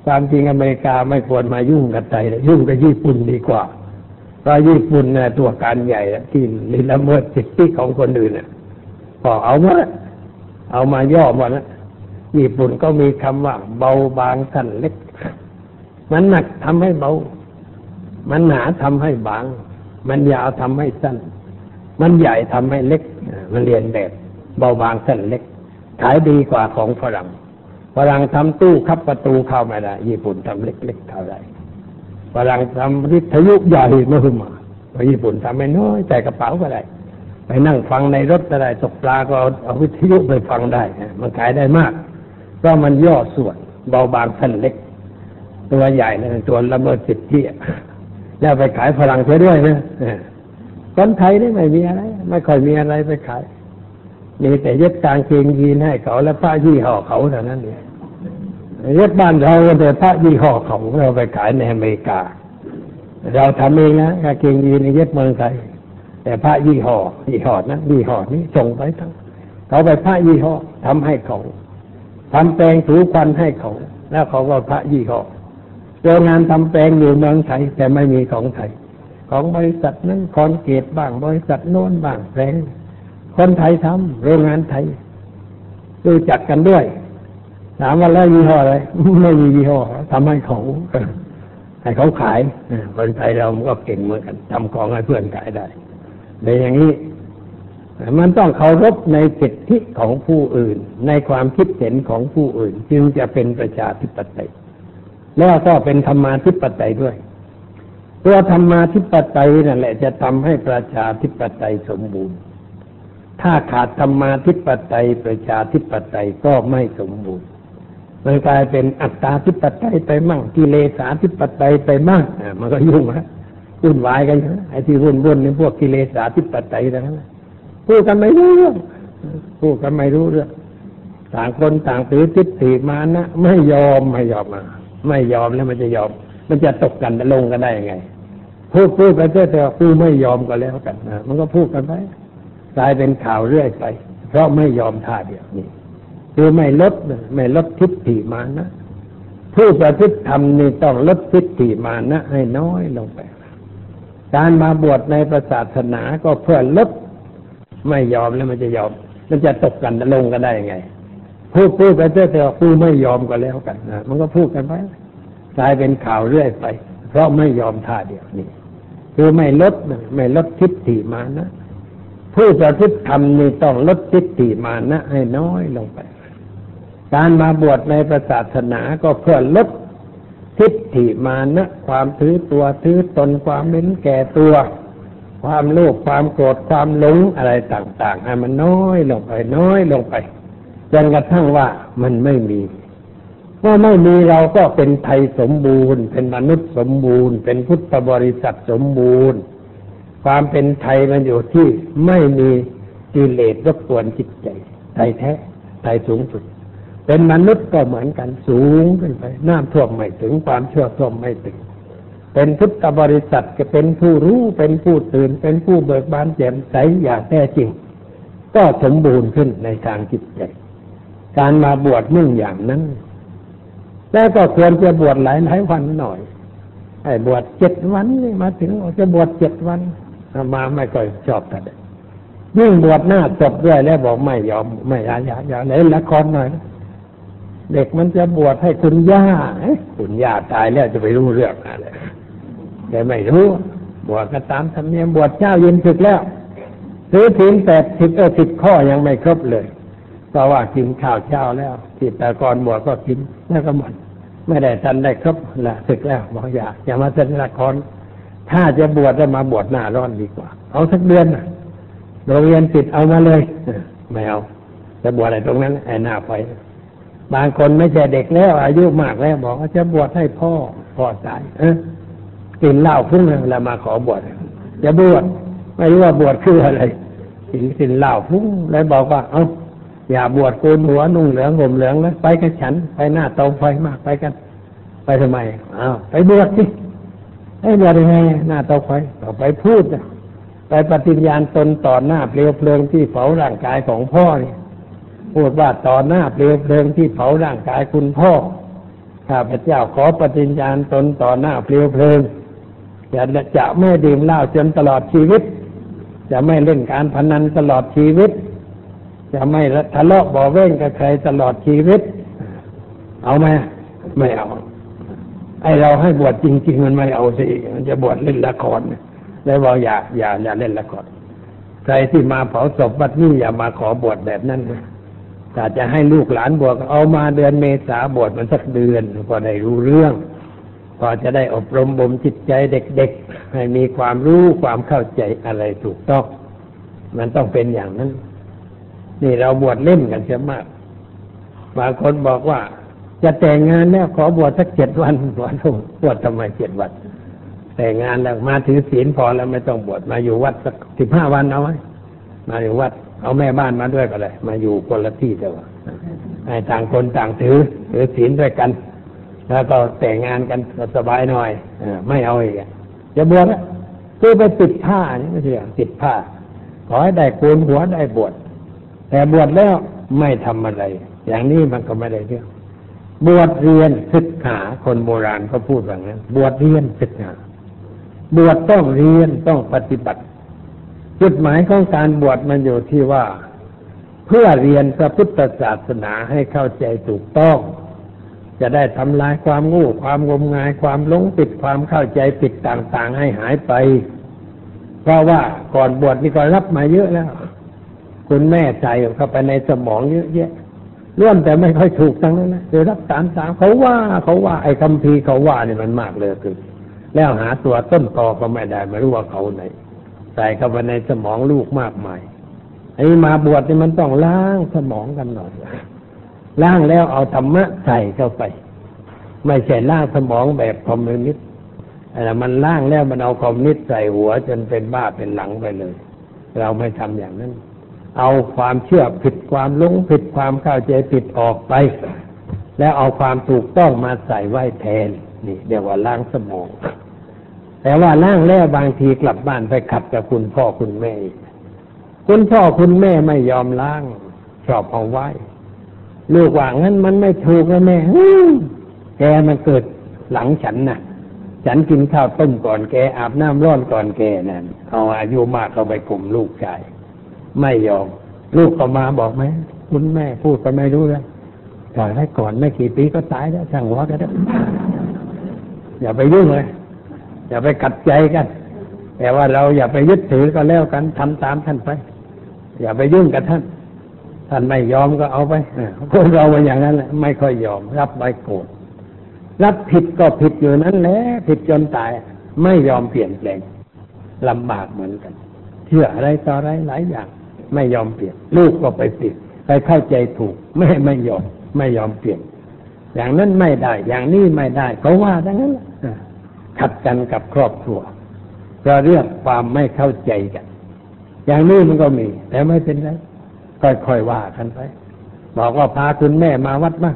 A: ความจริงอเมริกาไม่ควรมายุ่งกับไทยยุ่งกับญี่ปุ่นดีกว่าเพราะญี่ปุ่นเนี่ยตัวการใหญ่ที่ละเมิดสิทธิของคนอื่นเนี่ยพอเอามาเอามาย่อมานะ ญี่ปุ่นก็มีคำว่า เบาบางสั้นเล็ก มันหนักทำให้เบา มันหนาทำให้บาง มันยาวทำให้สั้น มันใหญ่ทำให้เล็ก มันเรียนแบบ เบาบางสั้นเล็ก ขายดีกว่าของฝรั่ง ฝรั่งทำตู้คับประตูเข้าไม่ได้ ญี่ปุ่นทำเล็กๆเข้าได้ฝรั่งทำวิทยุใหญ่มาขึ้นมาญี่ปุ่นทำไม่น้อยแต่กระเป๋าก็ได้ไปนั่งฟังในรถก็ได้ตกปลาก็เอาวิทยุไปฟังได้ มันขายได้มาก เพราะมันย่อส่วนเบาบางสั้นเล็ก ตัวใหญ่นะตัวละเมิดสิทธิแล้วไปขายฝรั่งเสียด้วยนะคนไทยนี่ไม่มีอะไร ไม่ค่อยมีอะไรไปขายมีแต่เย็บกางเกงยีนให้เขาและผ้ายี่ห้อเขาเท่านั้นเองเย็บบ้านเราแต่พระยี่ห้อเของเราไปขายในอเมริกา เราทำเองนะกางเกงยีนเย็บเมืองไทยแต่พระยี่ห้อยี่ห้อนั้นยี่ห้อนี้ส่งไปทั้งเขาไปพระยี่ห้อทำให้เขา ทำแปลงถูควันให้เขา แล้วเขาก็พระยี่ห้อโรงงานทำแปลงอยู่เมืองไทยแต่ไม่มีของไทย ของบริษัทนั้นคอนเกตบ้าง บริษัทโน้นบ้างแปลง คนไทยทำโรงงานไทยดูจักกันด้วย ถามว่าแล้วยี่ห้ออะไร ไม่มียี่ห้อทำให้เขาให้เขาขายคนไทยเราก็เก่งเหมือนกันทำของให้เพื่อนขายได้ในอย่างนี้ มันต้องเคารพในสิทธิของผู้อื่น ในความคิดเห็นของผู้อื่น จึงจะเป็นประชาธิปไตยแล้วก็เป็นธรรมาธิปไตยด้วย ตัวธรรมาธิปไตยนั่นแหละจะทำให้ประชาธิปไตยสมบูรณ์ ถ้าขาดธรรมาธิปไตยประชาธิปไตยก็ไม่สมบูรณ์มันกลายเป็นอัตตาธิปไตยไปมั่งกิเลสาธิปไตยไปมั่งมันก็ยุ่งฮะวุ่นวายกันไอ้ที่วุ่นวุ่นนี่พวกกิเลสาธิปไตยนะ พูดกันไม่รู้เรื่องพูดกันไม่รู้เรื่องต่างคนต่างถือทิฏฐิมานะไม่ยอมไม่ยอมมาไม่ยอมแล้วมันจะยอม มันจะตกกันลงกันได้ยังไง พูดพูดไปเรื่อยแต่กูไม่ยอมก็แล้วกันนะมันก็พูดกันไปกลายเป็นข่าวเรื่อยไป เพราะไม่ยอมท่าเดียวนี่คือไม่ลดไม่ลดทิฏฐิมานะผู้ประพฤติธรรมนี่ต้องลดทิฏฐิมานะให้น้อยลงไป การมาบวชในศาสนาก็เพื่อลด ไม่ยอมแล้วมันจะยอม มันจะตกกันลงกันได้ยังไง พูดพูดไปเรื่อยแต่ผู้ไม่ยอมก็แล้วกันนะมันก็พูดกันไปกลายเป็นข่าวเรื่อยไป เพราะไม่ยอมท่าเดียวนี่คือไม่ลดไม่ลดทิฏฐิมานะผู้ประพฤติธรรมนี่ต้องลดทิฏฐิมานะให้น้อยลงไป การมาบวชในศาสนาก็เพื่อลดทิฏฐิมานะ ความถือตัวถือตนความเม้นแก่ตัว ความโลภความโกรธความหลงอะไรต่าง ๆ ให้มันน้อยลงไปน้อยลงไปจนกระทั่งว่ามันไม่มีเมื่อไม่มีเราก็เป็นไทยสมบูรณ์ เป็นมนุษย์สมบูรณ์ เป็นพุทธบริษัทสมบูรณ์ ความเป็นไทยมันอยู่ที่ไม่มีกิเลสรบกวนจิตใจ ไทยแท้ ไทยสูงสุด เป็นมนุษย์ก็เหมือนกันสูงขึ้นไป น้ำท่วมไม่ถึงความเชื่อท่วมไม่ถึง เป็นพุทธบริษัทก็เป็นผู้รู้เป็นผู้ตื่น เป็นผู้เบิกบานแจ่มใสอย่างแท้จริง ก็สมบูรณ์ขึ้นในทางจิตใจการมาบวชมุ่งอย่างนั้น แล้วก็ควรจะบวชหลายหลายวันหน่อยไอ้บวชเจ็ดวันนี่มาถึงจะบวชเจ็ดวันมาไม่ค่อยชอบกันยิ่งบวชหน้าศพด้วยแล้วบอกไม่ยอมไม่อยากอยากอยากเล่นละครหน่อยเด็กมันจะบวชให้คุณย่าคุณย่าตายแล้วจะไปรู้เรื่องอะไร แต่ไม่รู้บวชก็ตามธรรมเนียมบวชเจ้ายินศึกแล้วซื้อถึงแปดสิบเออสิบข้อยังไม่ครบเลย เพราะว่ากินข้าวเช้าแล้วที่แต่ก่อนบวชก็กินแล้วก็หมดไม่ได้ทันได้ครบละศึกแล้วบอกอย่าอย่ามาเซ็นละครถ้าจะบวชจะมาบวชหน้าร้อนดีกว่า เอาสักเดือนโรงเรียนปิดเอามาเลยไม่เอาจะบวชอะไรตรงนั้นไอ้หน้าไฟบางคนไม่ใช่เด็กแล้ว อายุมากแล้วบอกว่าจะบวชให้พ่อพ่อตายเออ กินเหล้าพุ่งแล้วมาขอบวชจะบวชไม่รู้ว่าบวชคืออะไรกินกินเหล้าพุ่งแล้วบอกว่า เอา้าอย่าบวชโกนหัวนุ่งเหลืองห่มเหลืองแล้วไปกันฉัน ไปหน้าเตาไฟมากไปกัน ไปทำไมอ้าวไปบวชสิไอ้บวชยังไงหน้าเตาไฟต่อไปพูดไปปฏิญาณตนต่อหน้าเปลวเพลิงที่เผาร่างกายของพ่อนี่พูดว่าต่อหน้าเปลวเพลิงที่เผาร่างกายคุณพ่อข้าพเจ้าขอปฏิญญาณตนต่อหน้าเปลวเพลิง จะจะไม่ดื่มเหล้าจนตลอดชีวิต จะไม่เล่นการพนันตลอดชีวิต จะไม่ทะเลาะบ่อเว้งกับใครตลอดชีวิต เอาไหมไม่เอา ไอเราให้บวชจริง ๆ มันไม่เอาสิมันจะบวชเล่นละครแล้วบอกอย่าอย่าอย่าเล่นละครใครที่มาเผาศพวัดนี้อย่ามาขอบวชแบบนั้นนะถ้าจะให้ลูกหลานบวชเอามาเดือนเมษาบวชมันสักเดือนพอได้รู้เรื่อง พอจะได้อบรมบ่มจิตใจเด็กๆ ให้มีความรู้ความเข้าใจอะไรถูกต้อง มันต้องเป็นอย่างนั้น นี่เราบวชเล่นกันเสียมากบางคนบอกว่า จะแต่งงานแล้วขอบวชสักเจ็ดวันบวชบวชทำไมเจ็ดวัน แต่งงานแล้วมาถือศีลพอแล้วไม่ต้องบวชมาอยู่วัดสักสิบห้าวันเอาไว้มาอยู่วัด เอาแม่บ้านมาด้วยก็เลยมาอยู่คนละที่แต่ว่าให้ต่างคนต่างถือถือศีลด้วยกัน แล้วก็แต่งงานกันสบายหน่อยอไม่เอาอีกจะบวชคือไปติดผ้านี่ไม่ใช่ติดผ้า ขอให้ได้โกนหัวได้บวชแต่บวชแล้วไม่ทำอะไร อย่างนี้มันก็ไม่ได้เรื่องบวชเรียนศึกษาคนโบราณเขาพูดแบบนั้นบวชเรียนศึกษาบวชต้องเรียนต้องปฏิบัติ จุดหมายของการบวชมันอยู่ที่ว่า เพื่อเรียนพระพุทธศาสนาให้เข้าใจถูกต้อง จะได้ทำลายความงูความงมงายความหลงปิดความเข้าใจปิดต่างๆ ให้หายไป เพราะว่าก่อนบวชนี่ก็รับมาเยอะแล้ว คุณแม่ใจเข้าไปในสมองเยอะแยะล้วนแต่ไม่ค่อยถูกทั้งนั้นนะเดี๋ยวรับสามสามเขาว่าเขาว่า ไอ้คำพีเขาว่าเนี่ยมันมากเลยคือแล้วหาตัวต้นตอก็ไม่ได้ไม่รู้ว่าเขาไหนใส่เข้าไปในสมองลูกมากมายไอ้มาบวชนี่มันต้องล้างสมองกันหน่อย ล้างแล้วเอาธรรมะใส่เข้าไป ไม่ใช่ล้างสมองแบบคอมมิวนิสต์แต่มันล้างแล้วมันเอาคอมมิวนิสต์ใส่หัว จนเป็นบ้าเป็นหลังไปเลย เราไม่ทำอย่างนั้น เอาความเชื่อผิดความหลงผิดความเข้าใจผิดออกไป แล้วเอาความถูกต้องมาใส่ไว้แทนนี่เรียกว่าล้างสมอง แต่ว่าล้างแล้วบางทีกลับบ้านไปขัดกับคุณพ่อคุณแม่ คุณพ่อคุณแม่ไม่ยอมล้างชอบเอาไว้ ลูกว่างั้นมันไม่ถูกแล้วแม่แกมันเกิดหลังฉันนะ่ะ ฉันกินข้าวต้มก่อนแกอาบน้ำร้อนก่อนแกนั่นเอาอายุมากเข้าไปกลุ่มลูกชาย ไม่ยอม ลูกก็มาบอกไหมคุณแม่พูดก็ไม่รู้แล้วปล่อยให้ก่อนไม่กี่ปีก็ตายแล้วช่างหัวกันแล้วอย่าไปยุ่งเลย อย่าไปขัดใจกัน แต่ว่าเราอย่าไปยึดถือก็แล้วกันทำตามท่านไป อย่าไปยุ่งกับท่าน ท่านไม่ยอมก็เอาไปคนเราเป็นอย่างนั้นแหละไม่ค่อยยอม รับใบโกรธรับผิดก็ผิดอยู่นั้นแหละผิดจนตาย ไม่ยอมเปลี่ยนแปลงลำบากเหมือนกัน เชื่ออะไรต่ออะไรหลายอย่าง ไม่ยอมเปลี่ยน ลูกก็ไปติดไปเข้าใจถูกไม่ไม่ยอมไม่ยอมเปลี่ยน อย่างนั้นไม่ได้ อย่างนี้ไม่ได้เขาว่าดังนั้นขัดกันกับครอบครัวก็เรื่องความไม่เข้าใจกัน อย่างนี้มันก็มี แต่ไม่เป็นไร ค่อยๆว่ากันไป บอกว่าพาคุณแม่มาวัดมา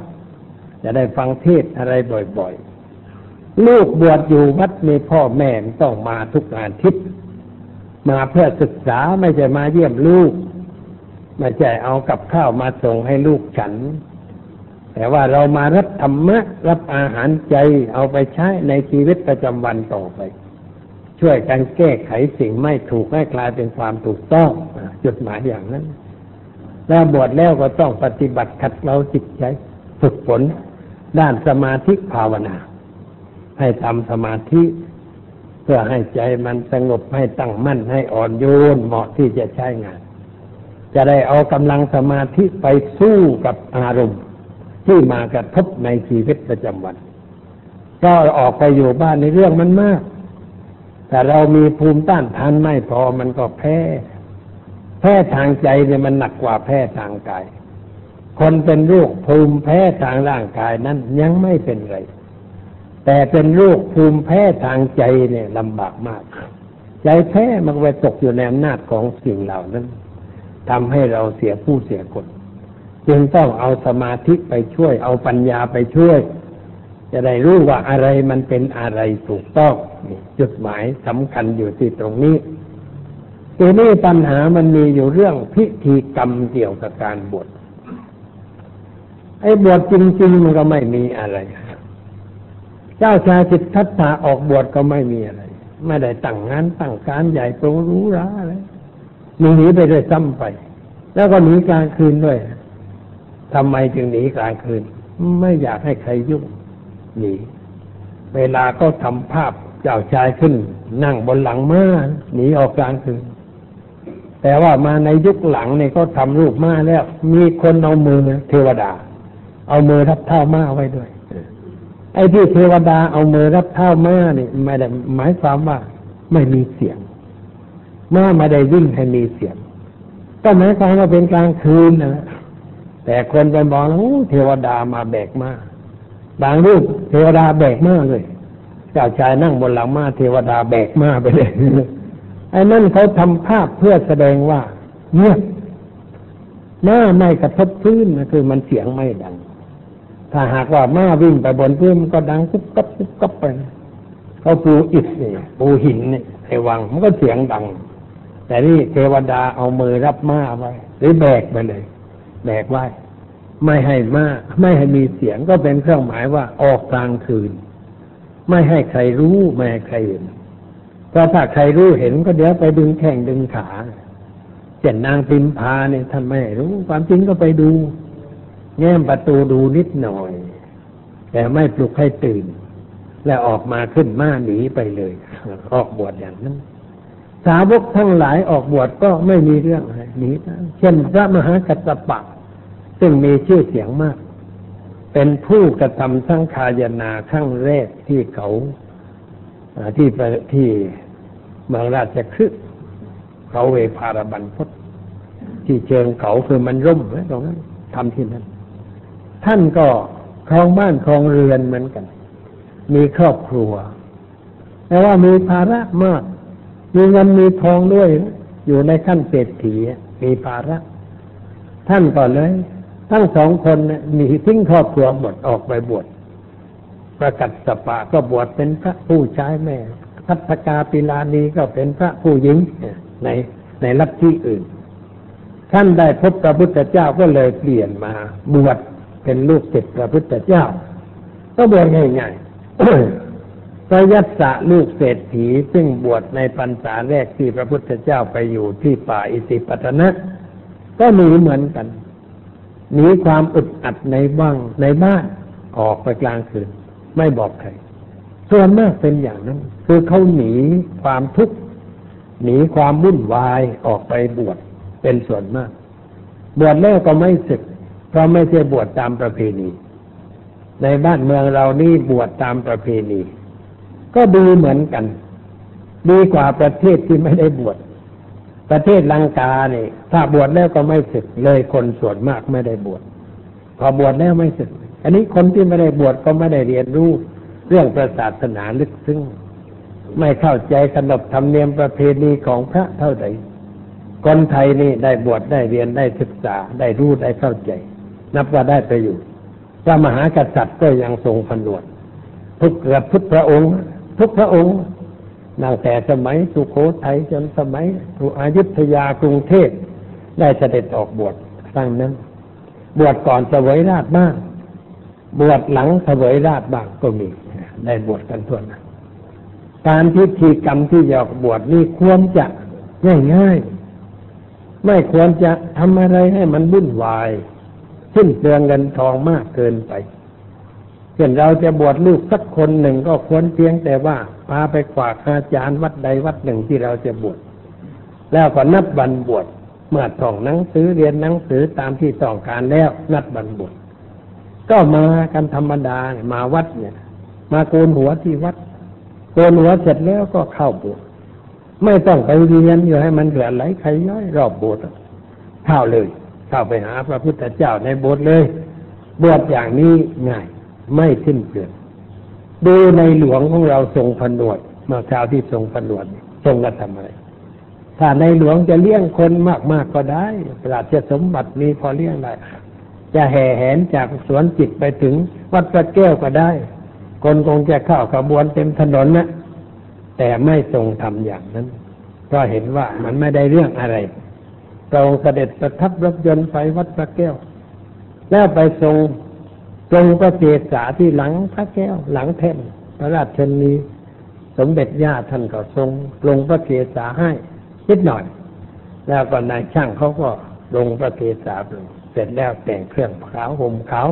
A: จะได้ฟังเทศอะไรบ่อยๆ ลูกบวชอยู่วัดมีพ่อแม่ต้องมาทุกอาทิตย์มาเพื่อศึกษาไม่ใช่มาเยี่ยมลูก ไม่ใช่เอากับข้าวมาส่งให้ลูกฉัน แต่ว่าเรามารับธรรมะ รับอาหารใจเอาไปใช้ในชีวิตประจำวันต่อไป ช่วยกันแก้ไขสิ่งไม่ถูกให้กลายเป็นความถูกต้อง จุดหมายอย่างนั้น แล้วบวชแล้วก็ต้องปฏิบัติขัดเราจิตใจฝึกฝนด้านสมาธิภาวนา ให้ทำสมาธิ เพื่อให้ใจมันสงบให้ตั้งมั่นให้อ่อนโยนเหมาะที่จะใช้งาน จะได้เอากำลังสมาธิไปสู้กับอารมณ์ ที่มากระทบในชีวิตประจำวัน ก็ออกไปอยู่บ้านในเรื่องมันมาก แต่เรามีภูมิต้านทานไม่พอมันก็แพ้ แพ้ทางใจเนี่ยมันหนักกว่าแพ้ทางกาย คนเป็นโรคภูมิแพ้ทางร่างกายนั้นยังไม่เป็นไร แต่เป็นโรคภูมิแพ้ทางใจเนี่ยลำบากมาก ใจแพ้มันไปตกอยู่ในอำนาจของสิ่งเหล่านั้นทำให้เราเสียผู้เสียคนจึงต้องเอาสมาธิไปช่วย เอาปัญญาไปช่วย จะได้รู้ว่าอะไรมันเป็นอะไรถูกต้องจุดหมายสำคัญอยู่ที่ตรงนี้ ทีนี้ปัญหามันมีอยู่เรื่องพิธีกรรมเกี่ยวกับการบวชไอ้บวชจริง ๆ มันก็ไม่มีอะไร เจ้าชายสิทธัตถะออกบวชก็ไม่มีอะไร ไม่ได้ตั้งงานตั้งการใหญ่โตรู้ราอะไรหนีไปเลยซ้ำไป แล้วก็หนีกลางคืนด้วยทำไมจึงหนีกลางคืน ไม่อยากให้ใครยุ่งหนีเวลาก็ทำภาพเจ้าชายขึ้น นั่งบนหลังม้าหนีออกกลางคืน แต่ว่ามาในยุคหลังเนี่ยก็ทำรูปม้าแล้ว มีคนเอามือเทวดา เอามือรับเท้าม้าไว้ด้วยไอ้ที่เทวดาเอามือรับเท้าม้าเนี่ไม่ได้หมายความว่าไม่มีเสียงม้าไม่ได้วิ่งให้มีเสียง ก็หมายความว่าเป็นกลางคืนนะแต่คนไปบอกโอ้เทวดามาแบกม้าบางรูปเทวดาแบกม้าเลยเจ้าชายนั่งบนหลังม้าเทวดาแบกม้าไปเลย ไอ้นั่นเขาทำภาพเพื่อแสดงว่าเงียบหน้าไม่กระทบพื้นนะคือมันเสียงไม่ดัง ถ้าหากว่าม้าวิ่งไปบนพื้นมันก็ดังกุ๊บกับกุ๊บกับไปเขาปูอิฐเนี่ยปูหินเนี่ยไอ้วังมันก็เสียงดัง แต่นี่เทวดาเอามือรับม้าไว้ หรือแบกไปเลย แบกไว้
B: ไม่ให้มาไม่ให้มีเสียงก็เป็นเครื่องหมายว่าออกกลางคืน ไม่ให้ใครรู้ ไม่ให้ใครเห็น เพราะถ้าใครรู้เห็นก็เดี๋ยวไปดึงแข่งดึงขาเจ็นนางพิมพาเนี่ยท่านไม่รู้ ความจริงก็ไปดู แง้มประตูดูนิดหน่อย แต่ไม่ปลุกให้ตื่น แล้วออกมาขึ้นม้าหนีไปเลย ออกบวชอย่างนั้น สาวกทั้งหลายออกบวชก็ไม่มีเรื่องอะไรหนีเช่นพระมหากัสสปะ ซึ่งมีชื่อเสียงมาก เป็นผู้กระทำสังขายนาครั้งแรกที่เขา ที่ที่เมืองราชคฤห์เขาเวพารบันพศที่เชิงเขาคือมันร่มนะตรงนั้นทำที่นั่นท่านก็ครองบ้านครองเรือนเหมือนกัน มีครอบครัว แต่ว่ามีภาระมาก มีเงินมีทองด้วย อยู่ในขั้นเศรษฐีมีภาระ ท่านก็เลย ทั้งสองคนมีทิ้งครอบครัวหมดออกไปบวช ประกัศสปะก็บวชเป็นพระผู้ชายแม่พัฒกาปิลานีก็เป็นพระผู้หญิงในในลัทธิอื่น ท่านได้พบพระพุทธเจ้าก็เลยเปลี่ยนมาบวชเป็นลูกศิษย์พระพุทธเจ้า ก็บวชง่ายๆพระยัสสะลูกเศรษฐีซึ่งบวชในพรรษาแรกที่พระพุทธเจ้าไปอยู่ที่ป่าอิสิปตนะ ก็หนีเหมือนกันหนีความอึดอัดในบ้างในบ้านออกไปกลางคืน ไม่บอกใคร ส่วนมากเป็นอย่างนั้น คือเขาหนีความทุกข์หนีความวุ่นวายออกไปบวชเป็นส่วนมาก บวชแล้วก็ไม่ศึก เพราะไม่ใช่บวชตามประเพณี ในบ้านเมืองเรานี่บวชตามประเพณี ก็ดีเหมือนกัน ดีกว่าประเทศที่ไม่ได้บวชประเทศลังกาเนี่ยถ้าบวชแล้วก็ไม่ศึกเลยคนส่วนมากไม่ได้บวชพอบวชแล้วไม่ศึก อันนี้คนที่ไม่ได้บวชก็ไม่ได้เรียนรู้เรื่องประศาสนาลึกซึ้งไม่เข้าใจขนบธรรมเนียมประเพณีของพระเท่าใดคนไทยนี่ได้บวชได้เรียนได้ศึกษาได้รู้ได้เข้าใจ นับว่าได้ไปอยู่พระมหากษัตริย์ก็ยังทรงผนวดทุกเกือบทุกพระองค์ ทุกพระองค์ตั้งแต่สมัยสุโขทัยจนสมัยสุอายุทยากรุงเทพได้เสด็จออกบวชตั้งนั้น บวชก่อนเสวยราชบ้าง บวชหลังเสวยราชบางก็มีได้บวชกันทั่วนะการพิธีกรรมที่อยากบวชนี่ควรจะง่ายๆไม่ควรจะทำอะไรให้มันวุ่นวายสิ้นเปลืองเงินทองมากเกินไปเช่นเราจะบวชลูกสักคนหนึ่งก็ควรเพียงแต่ว่าพาไปกวากอาจารย์วัดใดวัดหนึ่งที่เราจะบวชแล้วก็นับบันบวชเมื่อท่องหนังสือเรียนหนังสือตามที่ต้องการแล้วนัดบันบวช ก็มากันธรรมดาเนี่ยมาวัดเนี่ย มาโกนหัวที่วัด โกนหัวเสร็จแล้วก็เข้าโบสถ์ไม่ต้องไปเรียนอยู่ให้มันเหลือไหลใครย้อยรอบโบสถ์เข้าเลย เข้าไปหาพระพุทธเจ้าในโบสถ์เลยบวชอย่างนี้ง่าย ไม่สิ้นเปลืองดูในหลวงของเราทรงผนวดเมื่อคราวที่ทรงผนวดทรงกระทำอะไรถ้าในหลวงจะเลี้ยงคนมากๆก็ได้ราชสมบัติมีพอเลี้ยงได้ จะแห่แหนจากสวนจิตไปถึงวัดพระแก้วก็ได้ คนคงจะเข้าขบวนเต็มถนนนะแต่ไม่ทรงทำอย่างนั้นเพราะเห็นว่ามันไม่ได้เรื่องอะไรพระองค์เสด็จประทับรถยนต์ไปวัดพระแก้ว แล้วไปทรงทรงพระเจศาที่หลังพระแก้ว หลังแท่นพระราชนีสมเด็จย่าท่านก็ทรงลงพระเกศาให้นิดหน่อย แล้วก็นายช่างเขาก็ลงพระเกศา เสร็จแล้วแต่งเครื่องขาวห่มขาว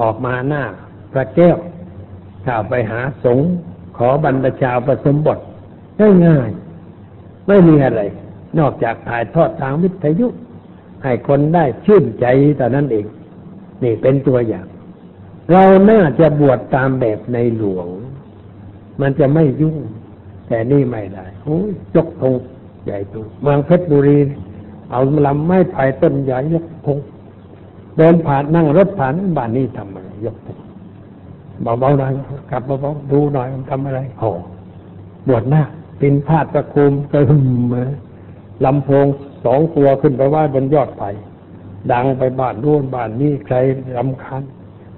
B: ออกมาหน้าพระแก้วข้าไปหาสงฆ์ขอบรรพชาประสมบทง่ายๆไม่มีอะไร นอกจากถ่ายทอดทางวิทยุ ให้คนได้ชื่นใจแต่นั้นเอง นี่เป็นตัวอย่าง เราน่าจะบวชตามแบบในหลวง มันจะไม่ยุ่ง แต่นี่ไม่ได้โอ้ยยกธงใหญ่ตัวเมืองเพชรบุรี เอาลำไม้ไผ่ต้นใหญ่ยกธง เดินผ่านนั่งรถผ่านบ้านนี้ทำอะไรยกธงเบาๆหน่อยกลับเบาๆดูหน่อยมันทำอะไรโอ้บวชหน้าปินพาดประคุมกระหึ่มลำโพงสองตัวขึ้นไปว่าบนยอดไผ่ดังไปบ้านนู่นบ้านนี้ใครรำคาญ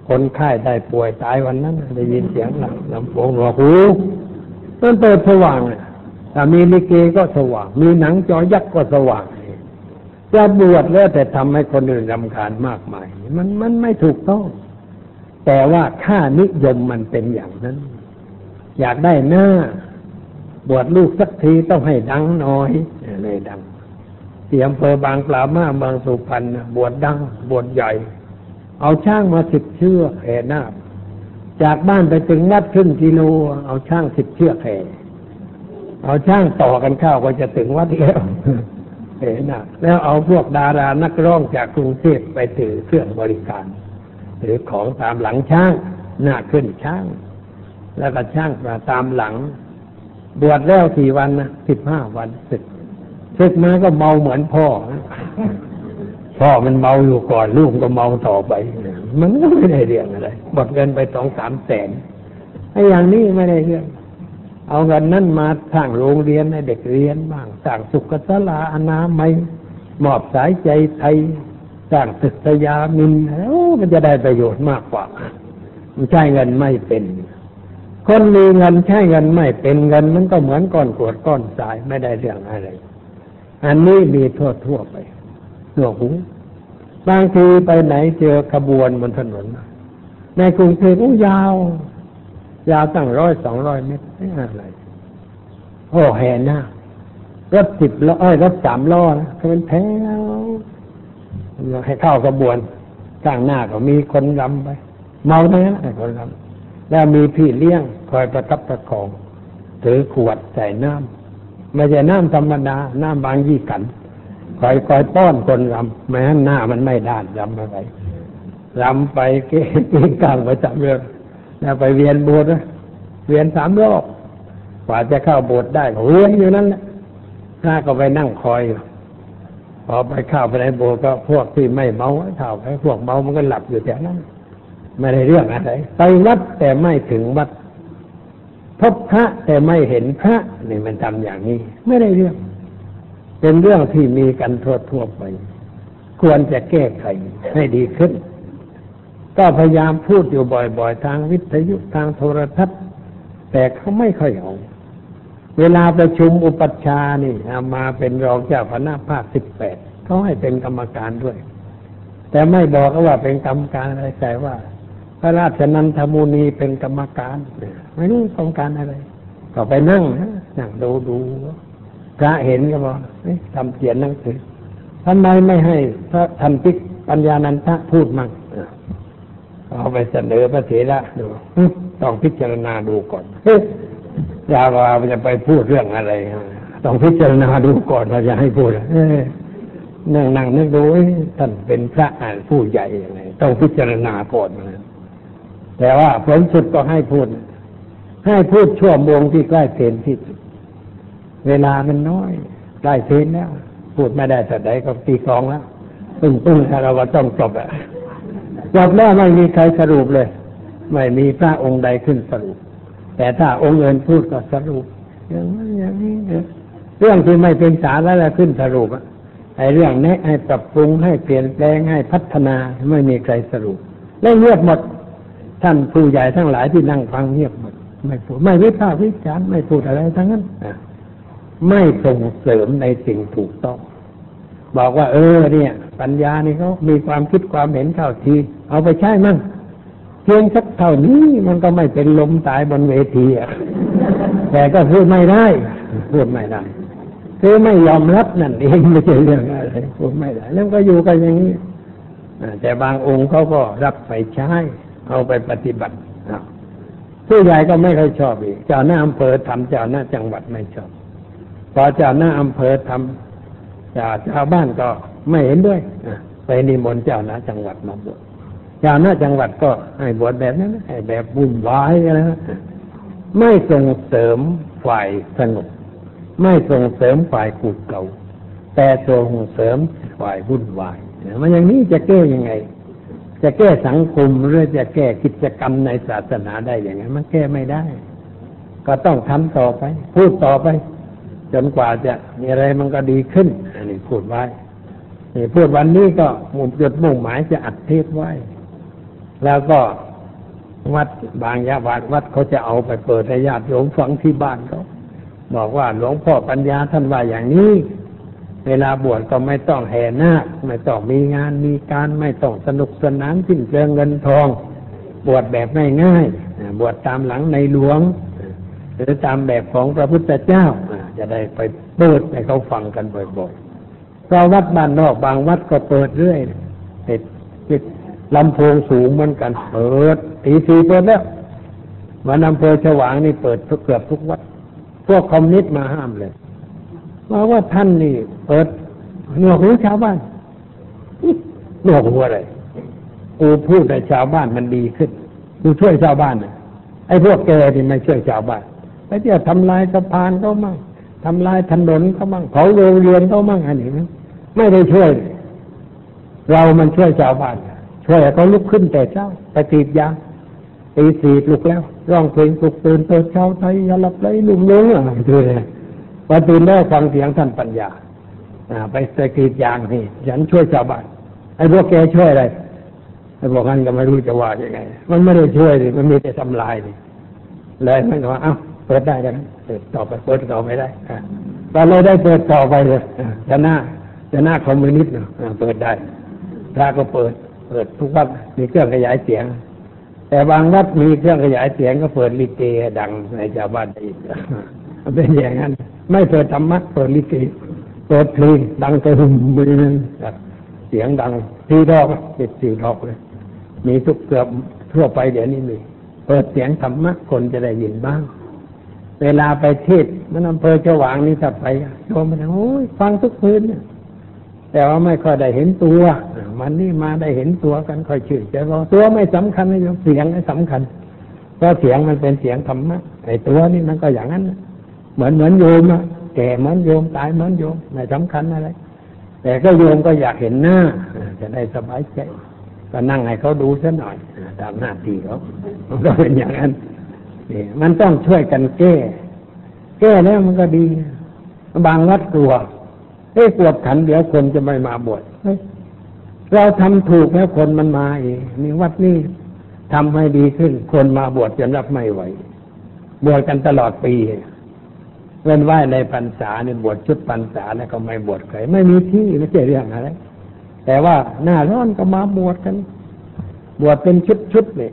B: คนไข้ได้ป่วยตายวันนั้นได้ยินเสียงลำโพงหนวหูมันเปิดสว่างเลยถ้ามีลิเกก็สว่าง มีหนังจอยักษ์ก็สว่าง จะบวชแล้วแต่ทำให้คนอื่นรำคาญมากมาย มันมันไม่ถูกต้อง แต่ว่าค่านิยมมันเป็นอย่างนั้น อยากได้หน้า บวชลูกสักทีต้องให้ดังน้อยเลยดังเสียมเภอบางปลามาเมืองสุพรรณบวชดัง บวชใหญ่ เอาช่างมาสิบเชือกแห่นาจากบ้านไปถึงวัดครึ่งกิโล เอาช่างสิบเชือกแห่เอาช่างต่อกันข้าวก็จะถึงวัดแล้ว เห็นะแล้วเอาพวกดารานักร้องจากกรุงเทพไปถือเครื่องบริการถือของตามหลังช่างหน้าขึ้นช่าง แล้วก็ช่างมาตามหลัง บวชแล้วกี่วันนะสิบห้าวันศึกศึกมาก็เมาเหมือนพ่อพ่อมันเมาอยู่ก่อนลูกก็เมาต่อไป มันก็ไม่ได้เรื่องอะไรหมดเงินไปสองสามแสนไอ้อย่างนี้ไม่ได้เรื่อง เอาเงินนั้นมาสร้างโรงเรียนให้เด็กเรียนบ้างสร้างสุขศาลาอนามัยมอบสายใจไทยสร้างตึกสยามินโอ้มันจะได้ประโยชน์มากกว่ามันใช้เงินไม่เป็น คนมีเงินใช้เงินไม่เป็นเงิน มันก็เหมือนก้อนกรวดก้อนทรายไม่ได้เรื่องอะไร อันนี้มีทั่วทั่วไปหนวกหูบางทีไปไหนเจอขบวนบนถนนในกรุงเทพอู้ยาว ยาวตั้งร้อยสองร้อยเมตรไม่อะไรโอ้แห่หน้ารถสิบล้อเอ้ยรถสามล้อนะเป็นแถวให้เข้ากระบวนข้างหน้าก็มีคนรำไป เมาทั้งนั้นไอ้คนรำแล้วมีพี่เลี้ยงคอยประทับประคองถือขวดใส่น้ำไม่ใช่น้ำธรรมดา น้ำบางยี่กันคอยคอยป้อนคนรำแม้หน้ามันไม่ด้านรำอะไรรำไปเก่งกลางไปจับเรือแล้ว ไปเวียนโบสถ์นะเวียนสามรอบกว่าจะเข้าโบสถ์ได้ก็เวียนอยู่นั่นแหละข้าก็ไปนั่งคอยอยู่พอไปเข้าไปในโบสถ์ก็พวกที่ไม่เมาเข้าไปพวกเมามันก็หลับอยู่แถวนั้นไม่ได้เรื่องอะไรไปวัดแต่ไม่ถึงวัดพบพระแต่ไม่เห็นพระนี่มันทำอย่างนี้ ไม่ได้เรื่อง เป็นเรื่องที่มีกันทั่วทั่วไป ควรจะแก้ไขให้ดีขึ้น ก็พยายามพูดอยู่บ่อย ๆ ทางวิทยุทางโทรทัศน์ แต่เขาไม่ค่อยเอาเวลาประชุมอุปัชฌาย์นี่มาเป็นรองเจ้าคณะภาคสิบแปดเขาให้เป็นกรรมการด้วย แต่ไม่บอกว่าเป็นกรรมการอะไรแต่ว่า พระราชนันทมูนีเป็นกรรมการไม่รู้กรรมการอะไร ก็ไปนั่งนะนั่งดูดูพระเห็นก็บอกทำเขียนหนังสือทำไมไม่ให้พระทันพิกปัญญานันทะพูดมั่ง เอาไปเสนอพระเถระดูหึต้องพิจารณาดูก่อนเอ๊ะยาวาจะไปพูดเรื่องอะไรฮะต้องพิจารณาดูก่อนเราจะให้พูดเอ๊ะนั่งนั่งนึกดูเอ๊ะท่านเป็นพระอ่านผู้ใหญ่ยังไงต้องพิจารณาก่อนนะแต่ว่าผลสุดก็ให้พูด ให้พูดชั่วโมงที่ใกล้เพลนที่สุดเวลามันน้อยใกล้เพลนแล้ว พูดไม่ได้แต่ใดก็ตีกลองแล้วตึ้งตึ้งถ้าเราว่าต้องจบอะ จบแล้วไม่มีใครสรุปเลย ไม่มีพระองค์ใดขึ้นสรุป แต่ถ้าองค์เงินพูดก็สรุปอย่างนั้นอย่างนี้เนี่ยเรื่องที่ไม่เป็นสาระแล้วขึ้นสรุปอะไอ้เรื่องแนะให้ปรับปรุงให้เปลี่ยนแปลงให้พัฒนาไม่มีใครสรุปแล้วเงียบหมด ท่านผู้ใหญ่ทั้งหลายที่นั่งฟังเงียบหมด ไม่พูดไม่วิพากษ์วิจารณ์ไม่พูดอะไรทั้งนั้นไม่ส่งเสริมในสิ่งถูกต้อง บอกว่า เออ เนี่ย ปัญญานี่เขามีความคิดความเห็นเข้าทีเอาไปใช้มั่งเพียงสักเท่านี้มันก็ไม่เป็นลมตายบนเวทีอะแต่ก็พูดไม่ได้พูดไม่ได้คือไม่ยอมรับนั่นเองไม่ใช่เรื่องอะไรพูดไม่ได้แล้วก็อยู่กันอย่างนี้แต่บางองค์เขาก็รับไปใช้เอาไปปฏิบัติผู้ใหญ่ก็ไม่ค่อยชอบอีกเจ้าหน้าอำเภอทำเจ้าหน้าจังหวัดไม่ชอบพอเจ้าหน้าอำเภอทำจา ชาวบ้านก็ไม่เห็นด้วยไปนิมนต์เจ้าหน้าจังหวัดมาบวชเจ้าหน้าจังหวัดก็ให้บวชแบบนั้นให้แบบบุญวายอะไรนะไม่ส่งเสริมฝ่ายสงบไม่ส่งเสริมฝ่ายกูเก่า แต่ส่งเสริมฝ่ายวุ่นวายมันอย่างนี้จะแก้ยังไง จะแก้สังคมหรือจะแก้กิจกรรมในศาสนาได้อย่างไงมันแก้ไม่ได้ ก็ต้องทำต่อไป พูดต่อไป จนกว่าจะมีอะไรมันก็ดีขึ้น อันนี้พูดไว้นี่พูดวันนี้ก็มุ่งจุดมุ่งหมายจะอัดเทศไว้ แล้วก็วัดบางยาวัดวัดเขาจะเอาไปเปิดให้ญาติโยมฟังที่บ้านเขาบอกว่าหลวงพ่อปัญญาท่านว่าอย่างนี้ เวลาบวชก็ไม่ต้องแห่นาคไม่ต้องมีงานมีการไม่ต้องสนุกสนานสิ้นเปลืองเงินทอง บวชแบบง่ายๆบวชตามหลังในหลวง หรือตามแบบของพระพุทธเจ้า จะได้ไปเปิดให้เขาฟังกันบ่อยๆเพราะวัดบ้านนอกบางวัดก็เปิดเรื่อยติดติดลำโพงสูงเหมือนกันเปิดตีสี่เปิดแล้ววันอำเภอฉวางนี่เปิดเกือบทุกวัด พวกคอมมิวนิสต์มาห้ามเลยมาว่าท่านนี่ เปิดหนวกหูชาวบ้านหนวกหูอะไรกูพูดแต่ชาวบ้านมันดีขึ้นกูช่วยชาวบ้านนะไอ้พวกแกนี่ไม่ช่วยชาวบ้านไปเที่ยวทำลายสะพานเขามั่ง ทำลายถนนเขามั่งเผาโรงเรียนเขามั่งอันนี้ไม่ได้ช่วย เรามันช่วยชาวบ้านช่วยเขาลุกขึ้นแต่เช้าไปตีดยางตีสี่ลุกแล้ว ร้องเพลงปลุกตื่นเติดเช้าไทยยาลับไหลลุ่มหลงอะไรดูเลยพอตื่นแล้ฟังเสียงท่านปัญญาอ่าไปสกรีดยางนี่ฉันช่วยชาวบ้านไอ้พวกแกช่วยอะไรไอ้พวกนั้นก็ไม่รู้จะว่ายังไง มันไม่ได้ช่วยเลยมันมีแต่ทำลายเลยเลยมันก็ว่าเอ้า เปิดได้กันเปิดต่อไปเปิดต่อไม่ได้อ่าเลยได้เปิดต่อไปเลยอ่าจะหน้าจะหน้าคอมมิวนิสต์เนาะเปิดได้พระก็เปิด เปิดทุกวัดมีเครื่องขยายเสียง แต่บางวัดมีเครื่องขยายเสียงก็เปิดลิเกดังในชาวบ้านได้อีกเป็นอย่างนั้น ไม่เปิดธรรมะเปิดลิเกเปิดเพลงดังกระหึ่มมือนึงเสียงดังสี่ดอกติดสี่ดอกเลย มีทุกเกือบทั่วไปเดี๋ยวนี้มีเปิดเสียงธรรมะคนจะได้ยินบ้าง เวลาไปเทศมันอำเภอเจ้าหวางนี่ถ้าไปโยมมันโอ้ยฟังทุกคืนเนี่ยแต่ว่าไม่ค่อยได้เห็นตัวมันนี่มาได้เห็นตัวกันค่อยชื่อใจว่าตัวไม่สำคัญนะโยมเสียงสำคัญเพราะเสียงมันเป็นเสียงธรรมะไอ้ตัวนี่มันก็อย่างนั้นเหมือนเหมือนโยมอะแก่เหมือนโยมตายเหมือนโยมไม่สำคัญอะไรแต่ก็โยมก็อยากเห็นหน้าจะได้สบายใจก็นั่งให้เขาดูซะหน่อยตามหน้าที่เขาก็เป็นอย่างนั้น นี่มันต้องช่วยกันแก้ แก้แล้วมันก็ดี บางวัดกลัวเอ้กวดขันเดี๋ยวคนจะไม่มาบวชเราทำถูกแล้วคนมันมาเองนี่วัดนี้ทำให้ดีขึ้น คนมาบวชจนรับไม่ไหว บวชกันตลอดปีเว้นไหวในพรรษาเนี่ยบวชชุดพรรษาแล้วก็ไม่บวชใครไม่มีที่ไม่ใช่เรื่องอะไรแต่ว่าหน้าร้อนก็มาบวชกัน บวชเป็นชุดชุดเลย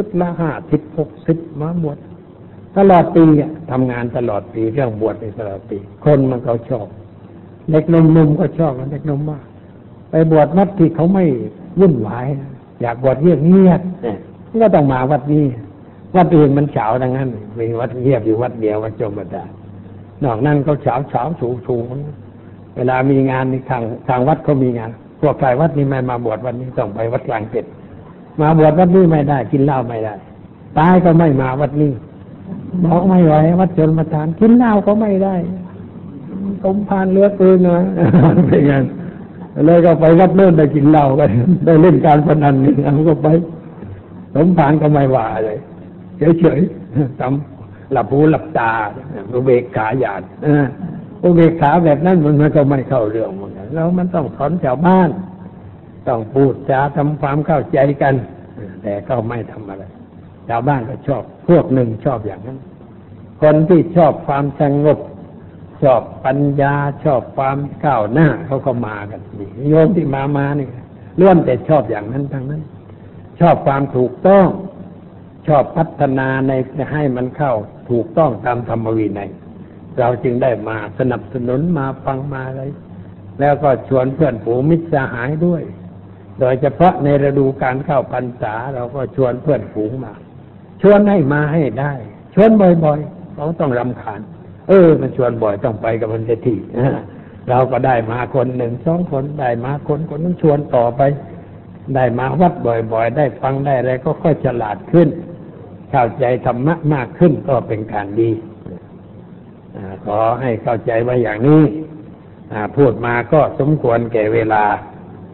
B: ชุดละห้าสิบหกสิบมาบวชตลอดปีอะทำงานตลอดปีเรื่องบวชในตลอดปี คนมันเขาชอบเด็กนมนมก็ชอบเด็กนมมากไปบวชวัดที่เขาไม่วุ่นวาย อยากบวชเงียบเงียบก็ต้องมาวัดนี้ วัดอื่นมันเฉาดังนั้นมีวัดเงียบอยู่วัดเดียววัดจมบดานอกนั้นเขาเฉาเฉาสูสูเวลามีงานในทางทางวัดเขามีงานพวกฝ่ายวัดนี้ไม่มาบวชวันนี้ต้องไปวัดกลางเป็ด มาบวชวัดนี้ไม่ได้ กินเหล้าไม่ได้ ตายก็ไม่มาวัดนี้บอกไม่ไหววัดชนประทาน กินเหล้าก็ไม่ได้สมพานเลือปืนนะเป็นไงเลยก็ไปวัดเลิ่นได้กินเหล้ากันได้เล่นการพนันนี่เขาก็ไปสมพานก็ไม่ว่าเลยเฉยๆทำหลับหูหลับตาอุเบกขาหยาดอุเบกขาแบบนั้นมันมันก็ไม่เข้าเรื่องเหมือนกันแล้วมันต้องสอนชาวบ้าน ต้องพูดจาทำความเข้าใจกัน แต่ก็ไม่ทำอะไร ชาวบ้านก็ชอบ พวกหนึ่งชอบอย่างนั้น คนที่ชอบความสงบ ชอบปัญญาชอบความก้าวหน้าเขาก็มากันนี่โยมที่มามานี่ล้วนแต่ชอบอย่างนั้นทั้งนั้น ชอบความถูกต้อง ชอบพัฒนาในให้มันเข้าถูกต้องตามธรรมวินัยเราจึงได้มาสนับสนุนมาฟังมาอะไร แล้วก็ชวนเพื่อนผูมิตรสหายด้วย โดยเฉพาะในฤดูการเข้าพรรษาเราก็ชวนเพื่อนฝูงมา ชวนให้มาให้ได้ ชวนบ่อยๆเขาต้องรำคาญ เออ มันชวนบ่อยต้องไปกับมันเทีเราก็ได้มาคนหนึ่งสองคนได้มาคนคนนั้นชวนต่อไป ได้มาวัดบ่อยๆ ได้ฟังได้อะไรก็ค่อยฉลาดขึ้น เข้าใจธรรมะมากขึ้นก็เป็นการดีขอให้เข้าใจไว้อย่างนี้พูดมาก็สมควรแก่เวลา